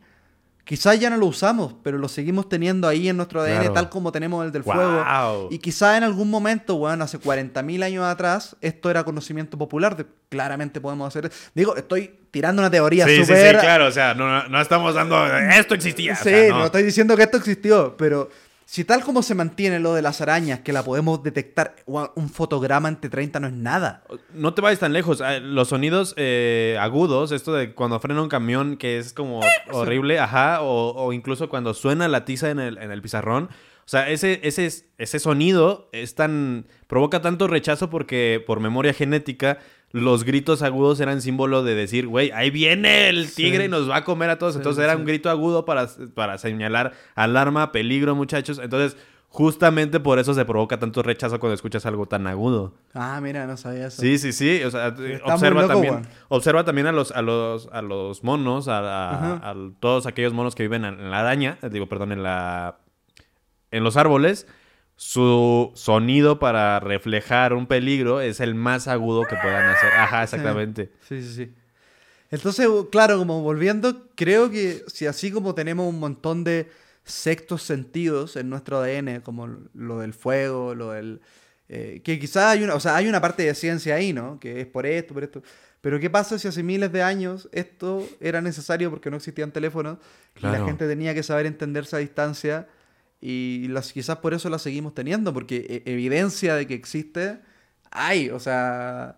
quizás ya no lo usamos, pero lo seguimos teniendo ahí en nuestro ADN Claro. tal como tenemos el del fuego. Y quizás en algún momento, bueno, hace 40.000 años atrás, esto era conocimiento popular. de- claramente podemos hacer... Digo, estoy tirando una teoría Sí, sí, sí, súper... claro. O sea, no, no estamos dando. Esto existía. o Sí, no. estoy diciendo que esto existió, pero si tal como se mantiene lo de las arañas, que la podemos detectar, un fotograma entre 30 no es nada. No te vayas tan lejos. Ah, Los sonidos eh, agudos, esto de cuando frena un camión, que es como horrible, ajá, o, o incluso cuando suena la tiza en el, en el pizarrón. O sea, ese, ese, ese sonido es tan. provoca tanto rechazo porque por memoria genética. Los gritos agudos eran símbolo de decir, güey, ahí viene el Sí. tigre y nos va a comer a todos. Sí, Entonces era sí. un grito agudo para, para señalar alarma, peligro, muchachos. Entonces, justamente por eso se provoca tanto rechazo cuando escuchas algo tan agudo. Ah, mira, no sabía eso. Sí, sí, sí. O sea, observa loco, también, observa también a los, a los, a los monos, a, a- a todos aquellos monos que viven en, la araña, digo, perdón, en la, en los árboles. Su sonido para reflejar un peligro es el más agudo que puedan hacer. Ajá, exactamente. Sí, sí, sí. Entonces, claro, como volviendo, creo que si así como tenemos un montón de sextos sentidos en nuestro ADN, como lo del fuego, lo del... eh, que quizás hay una, o sea, hay una parte de ciencia ahí, ¿no? Que es por esto, por esto. Pero ¿qué pasa si hace miles de años esto era necesario porque no existían teléfonos y la gente tenía que saber entenderse a distancia y las, quizás por eso la seguimos teniendo, porque e- evidencia de que existe hay, o sea,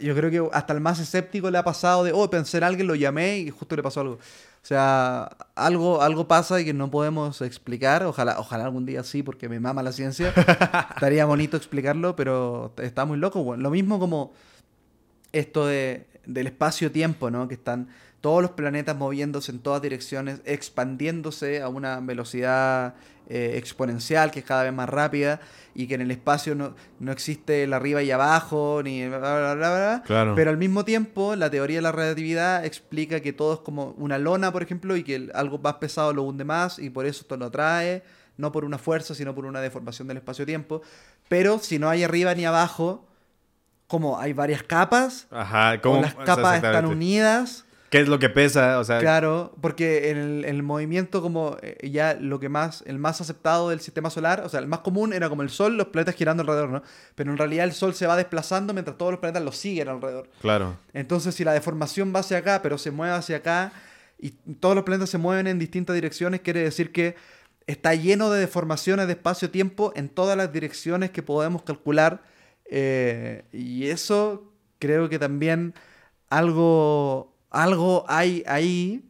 yo creo que hasta el más escéptico le ha pasado de, oh, pensé en alguien, lo llamé y justo le pasó algo. O sea, algo, algo pasa y que no podemos explicar, ojalá, ojalá algún día sí, porque me mama la ciencia, estaría bonito explicarlo, pero está muy loco, bueno. Lo mismo como esto de, del espacio-tiempo, ¿no? Que están todos los planetas moviéndose en todas direcciones, expandiéndose a una velocidad eh, exponencial que es cada vez más rápida y que en el espacio no, no existe el arriba y abajo, ni bla, bla, bla, bla. Claro. Pero al mismo tiempo, la teoría de la relatividad explica que todo es como una lona, por ejemplo, y que algo más pesado lo hunde más y por eso esto lo atrae, no por una fuerza, sino por una deformación del espacio-tiempo. Pero si no hay arriba ni abajo, como hay varias capas, las capas están unidas. ¿Qué es lo que pesa? O sea, Claro, porque en el, el movimiento como eh, ya lo que más, el más aceptado del sistema solar, o sea, el más común era como el Sol, los planetas girando alrededor, ¿no? Pero en realidad el Sol se va desplazando mientras todos los planetas lo siguen alrededor. claro. Entonces, si la deformación va hacia acá, pero se mueve hacia acá, y todos los planetas se mueven en distintas direcciones, quiere decir que está lleno de deformaciones de espacio-tiempo en todas las direcciones que podemos calcular. eh, y eso creo que también algo, algo hay ahí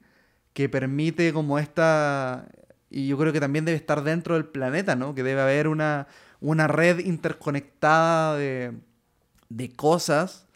que permite como esta, y yo creo que también debe estar dentro del planeta, ¿no? Que debe haber una, una red interconectada de, de cosas.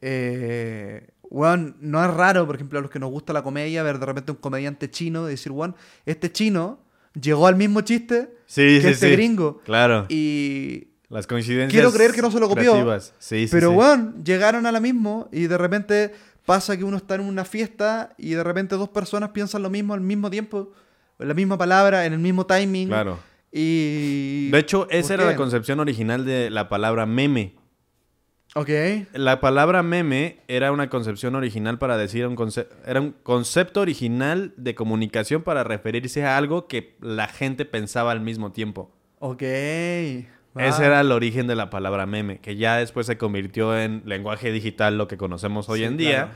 Eh, bueno, no es raro, por ejemplo, a los que nos gusta la comedia, ver de repente un comediante chino y decir, bueno, este chino llegó al mismo chiste Sí, que sí, este sí. gringo. Claro. Y Las coincidencias. Quiero creer que no se lo copió, creativas. Sí, sí, Pero bueno, llegaron a la mismo y de repente pasa que uno está en una fiesta y de repente dos personas piensan lo mismo al mismo tiempo, la misma palabra, en el mismo timing. Claro. Y... De hecho, ¿Por esa era qué? la concepción original de la palabra meme. Ok. La palabra meme era una concepción original para decir un concepto, era un concepto original de comunicación para referirse a algo que la gente pensaba al mismo tiempo. Ok. Ese Va. era el origen de la palabra meme, que ya después se convirtió en lenguaje digital, lo que conocemos hoy Sí, en día. claro.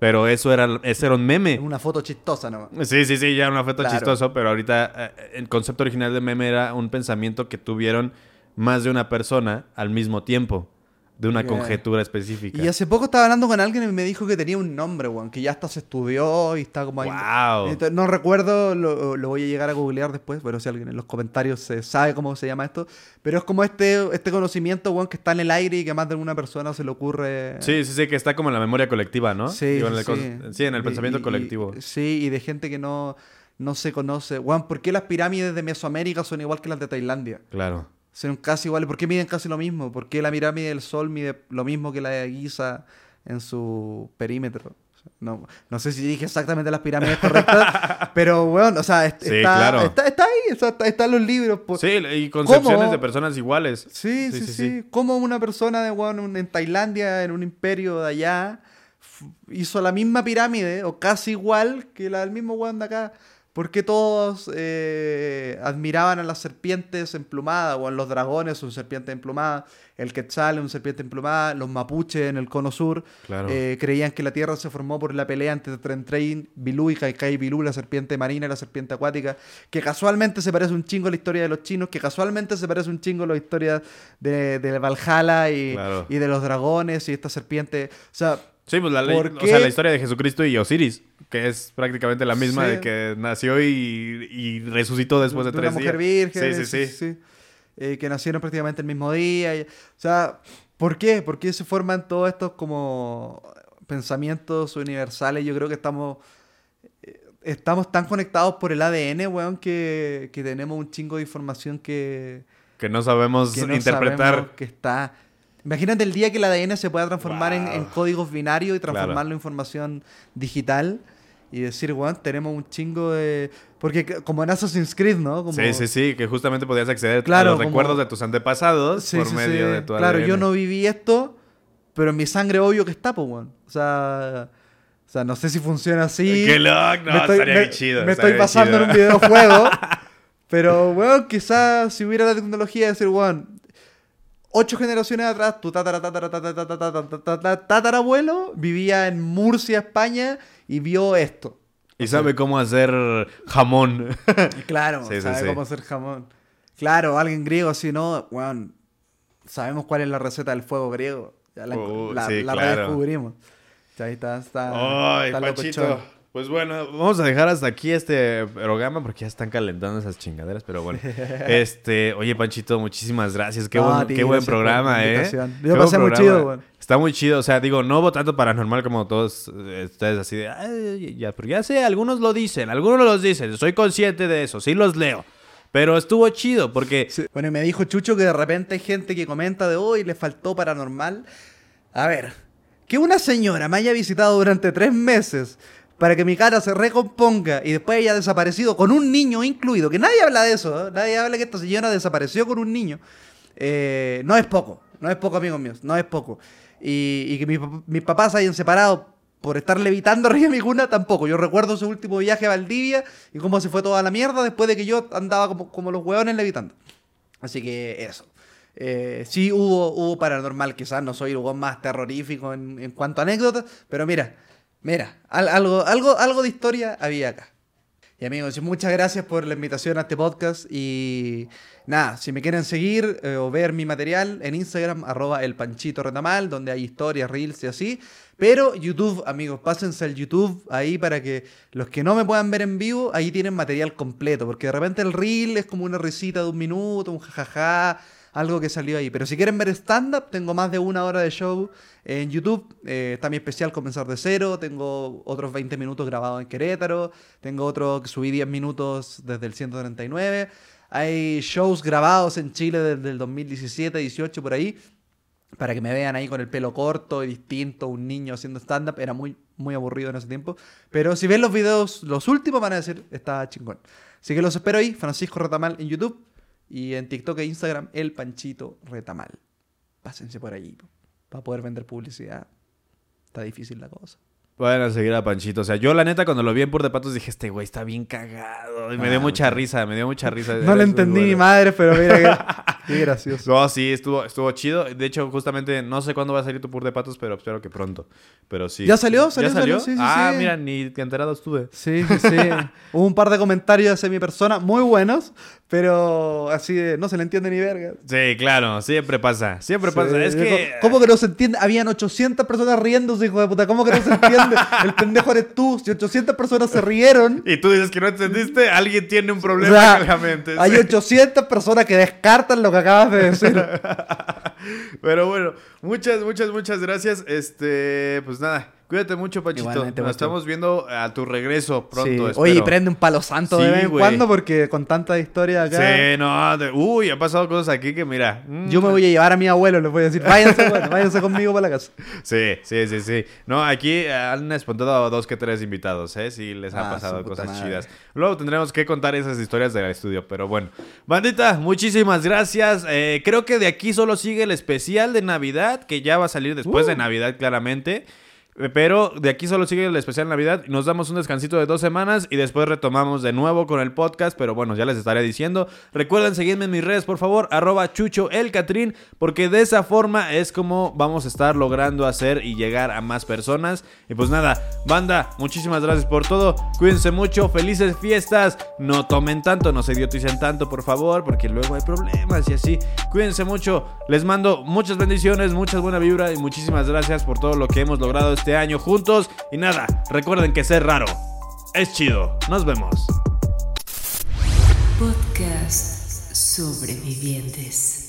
Pero eso era, ese era un meme. Una foto chistosa nomás. Sí, sí, sí, ya era un afecto Claro. chistoso, pero ahorita eh, el concepto original de meme era un pensamiento que tuvieron más de una persona al mismo tiempo, de una Ok. conjetura específica. Y hace poco estaba hablando con alguien y me dijo que tenía un nombre, weón, que ya hasta se estudió y está como ahí. Wow. Entonces, no recuerdo, lo, lo voy a llegar a googlear después, pero si alguien en los comentarios se sabe cómo se llama esto. Pero es como este, este conocimiento, weón, que está en el aire y que más de una persona se le ocurre. Sí, sí, sí, que está como en la memoria colectiva, ¿no? Sí, Digo, en sí, el sí. sí, en el pensamiento y- colectivo. y- sí, y de gente que no, no se conoce. Weón, ¿por qué las pirámides de Mesoamérica son igual que las de Tailandia? Claro. Son casi iguales. ¿Por qué miden casi lo mismo? ¿Por qué la pirámide del Sol mide lo mismo que la de Giza en su perímetro? No, no sé si dije exactamente las pirámides correctas, pero bueno, o sea, est- Sí, está, claro. está, está ahí, o sea, está, está en los libros. pues. Sí, y concepciones ¿Cómo? de personas iguales. Sí, sí, sí. Como una persona de un- en Tailandia, en un imperio de allá, hizo la misma pirámide, o casi igual que la del mismo weón de acá. Porque todos eh, admiraban a las serpientes emplumadas, o a los dragones, son serpientes emplumadas, el quetzal, un serpiente emplumada, los mapuches en el cono sur, Claro. eh, creían que la Tierra se formó por la pelea entre Tren Bilú y Kaikai Bilú, la serpiente marina y la serpiente acuática, que casualmente se parece un chingo a la historia de los chinos, que casualmente se parece un chingo a la historia de, de Valhalla y, Claro. y de los dragones y esta serpiente. O sea, Sí, pues la, ley- ¿Por o qué? sea, la historia de Jesucristo y Osiris, que es prácticamente la misma Sí. de que nació y, y resucitó después de, de tres una mujer días. virgen, Sí, sí, sí. eh, que nacieron prácticamente el mismo día. y- o sea, ¿por qué? ¿Por qué se forman todos estos como pensamientos universales? Yo creo que estamos eh, estamos tan conectados por el ADN, weón, que, que tenemos un chingo de información que, Que no sabemos que no interpretar. sabemos que está. Imagínate el día que el ADN se pueda transformar en, códigos binarios y transformarlo Claro. en información digital y decir, weón, tenemos un chingo de. Porque como en Assassin's Creed, ¿no? Como... Sí, sí, sí, que justamente podías acceder Claro, a los como- recuerdos de tus antepasados Sí, por sí, medio sí. de tu Claro, yo no viví esto, pero en mi sangre obvio que está, pues, weón. O sea. O sea, no sé si funciona así. Qué loco, no, me estoy, estaría me- bien chido. me estoy chido. en un videojuego. pero, weón, quizás si hubiera la tecnología de decir, weón, ocho generaciones atrás, tu tatara, tatara, tatara, tatara, tatara, tatara, tatarabuelo vivía en Murcia, España, y vio esto. Y sabe cómo hacer jamón. Claro, Sí, sabe sí. cómo hacer jamón. Claro, alguien griego así, ¿no? Weón, sabemos cuál es la receta del fuego griego. Ya la, Uh, la- sí, la claro. redescubrimos. Ya Ahí está, está, Ay, está Panchito. Pues bueno, vamos a dejar hasta aquí este programa porque ya están calentando esas chingaderas, pero bueno. Este, oye, Panchito, muchísimas gracias. Qué, buen, qué buen programa, ¿eh? Yo Qué pasé muy programa. chido, weón. Está muy chido, o sea, digo, no hubo tanto paranormal como todos eh, ustedes así de, "Ay, ya, pero ya sé, algunos lo dicen, algunos los dicen, soy consciente de eso, sí los leo. Pero estuvo chido porque Bueno, y me dijo Chucho que de repente hay gente que comenta de hoy le faltó paranormal. A ver, que una señora me haya visitado durante tres meses para que mi cara se recomponga y después haya desaparecido con un niño incluido, que nadie habla de eso, ¿eh? nadie habla que esta señora desapareció con un niño, eh, no es poco, no es poco, amigos míos, no es poco. Y, que pap- mis papás hayan separado por estar levitando arriba de mi tampoco. Yo recuerdo su último viaje a Valdivia y cómo se fue toda la mierda después de que yo andaba como, como los hueones levitando. Así que eso. Eh, sí hubo, hubo paranormal, quizás no soy el hueón más terrorífico en, en cuanto a anécdotas, pero mira, mira, al- algo, algo, algo de historia había acá. Y amigos, muchas gracias por la invitación a este podcast. Y nada, si me quieren seguir eh, o ver mi material en Instagram, arroba el panchito retamal, donde hay historias, reels y así. Pero YouTube, amigos, pásense al YouTube ahí para que los que no me puedan ver en vivo, ahí tienen material completo. Porque de repente el reel es como una risita de un minuto, un jajaja, algo que salió ahí. Pero si quieren ver stand-up, tengo más de una hora de show en YouTube. Eh, está mi especial Comenzar de Cero. Tengo otros 20 minutos grabados en Querétaro. Tengo otro que subí 10 minutos desde el 139. Hay shows grabados en Chile desde el 2017, 18 por ahí para que me vean ahí con el pelo corto y distinto, un niño haciendo stand-up. Era muy, muy aburrido en ese tiempo. Pero si ven los videos, los últimos van a decir, está chingón. Así que los espero ahí, Francisco Retamal en YouTube y en TikTok e Instagram, El Panchito Retamal. Pásense por allí para poder vender publicidad. Está difícil la cosa. Pueden a seguir a Panchito. O sea, yo la neta cuando lo vi en Pur de Patos dije, este güey está bien cagado. Y me dio ah, mucha risa, me dio mucha risa. No le entendí ni madre, pero mira qué, gracioso. No, sí, estuvo, estuvo chido. De hecho, justamente, no sé cuándo va a salir tu Pur de Patos, pero espero que pronto. Pero sí. ¿Ya salió? ¿Salió? ¿Ya salió? Sí, sí, ah, mira, ni enterado estuve. Sí, sí, sí. Hubo un par de comentarios de mi persona muy buenos, pero así de, no se le entiende ni verga. Sí, claro, siempre pasa, siempre pasa. Es que... ¿Cómo que no se entiende? Habían 800 personas riéndose, hijo de puta. ¿Cómo que no se entiende? El pendejo eres tú. Si 800 personas se rieron... Y tú dices que no entendiste, alguien tiene un problema en la mente. Hay 800 personas que descartan lo que acabas de decir. Pero bueno, muchas, muchas, muchas gracias. Este, pues nada, Cuídate mucho, Pachito. Nos estamos viendo a tu regreso pronto. Sí. Oye, prende un palo santo de vez en cuando porque con tanta historia acá. Sí, no. uy, ha pasado cosas aquí que mira. Mm. Yo me voy a llevar a mi abuelo, les voy a decir, váyanse, bueno, váyanse conmigo para la casa. Sí, sí, sí, sí. No, aquí han espontado dos que tres invitados, ¿eh? Sí, les ha ah, pasado cosas chidas. Luego tendremos que contar esas historias del estudio, pero bueno. Bandita, muchísimas gracias. Eh, creo que de aquí solo sigue el especial de Navidad, que ya va a salir después de uh. Navidad, claramente. Pero de aquí solo sigue el especial Navidad. Nos damos un descansito de dos semanas y después retomamos de nuevo con el podcast. Pero bueno, ya les estaré diciendo. Recuerden seguirme en mis redes, por favor. Arroba Chucho el Catrín. Porque de esa forma es como vamos a estar logrando hacer y llegar a más personas. Y pues nada, banda, muchísimas gracias por todo. Cuídense mucho. Felices fiestas. No tomen tanto, no se idioticen tanto, por favor. Porque luego hay problemas y así. Cuídense mucho. Les mando muchas bendiciones, muchas buena vibra. Y muchísimas gracias por todo lo que hemos logrado este año juntos. Y nada, recuerden que ser raro es chido. Nos vemos. Podcast Sobrevivientes.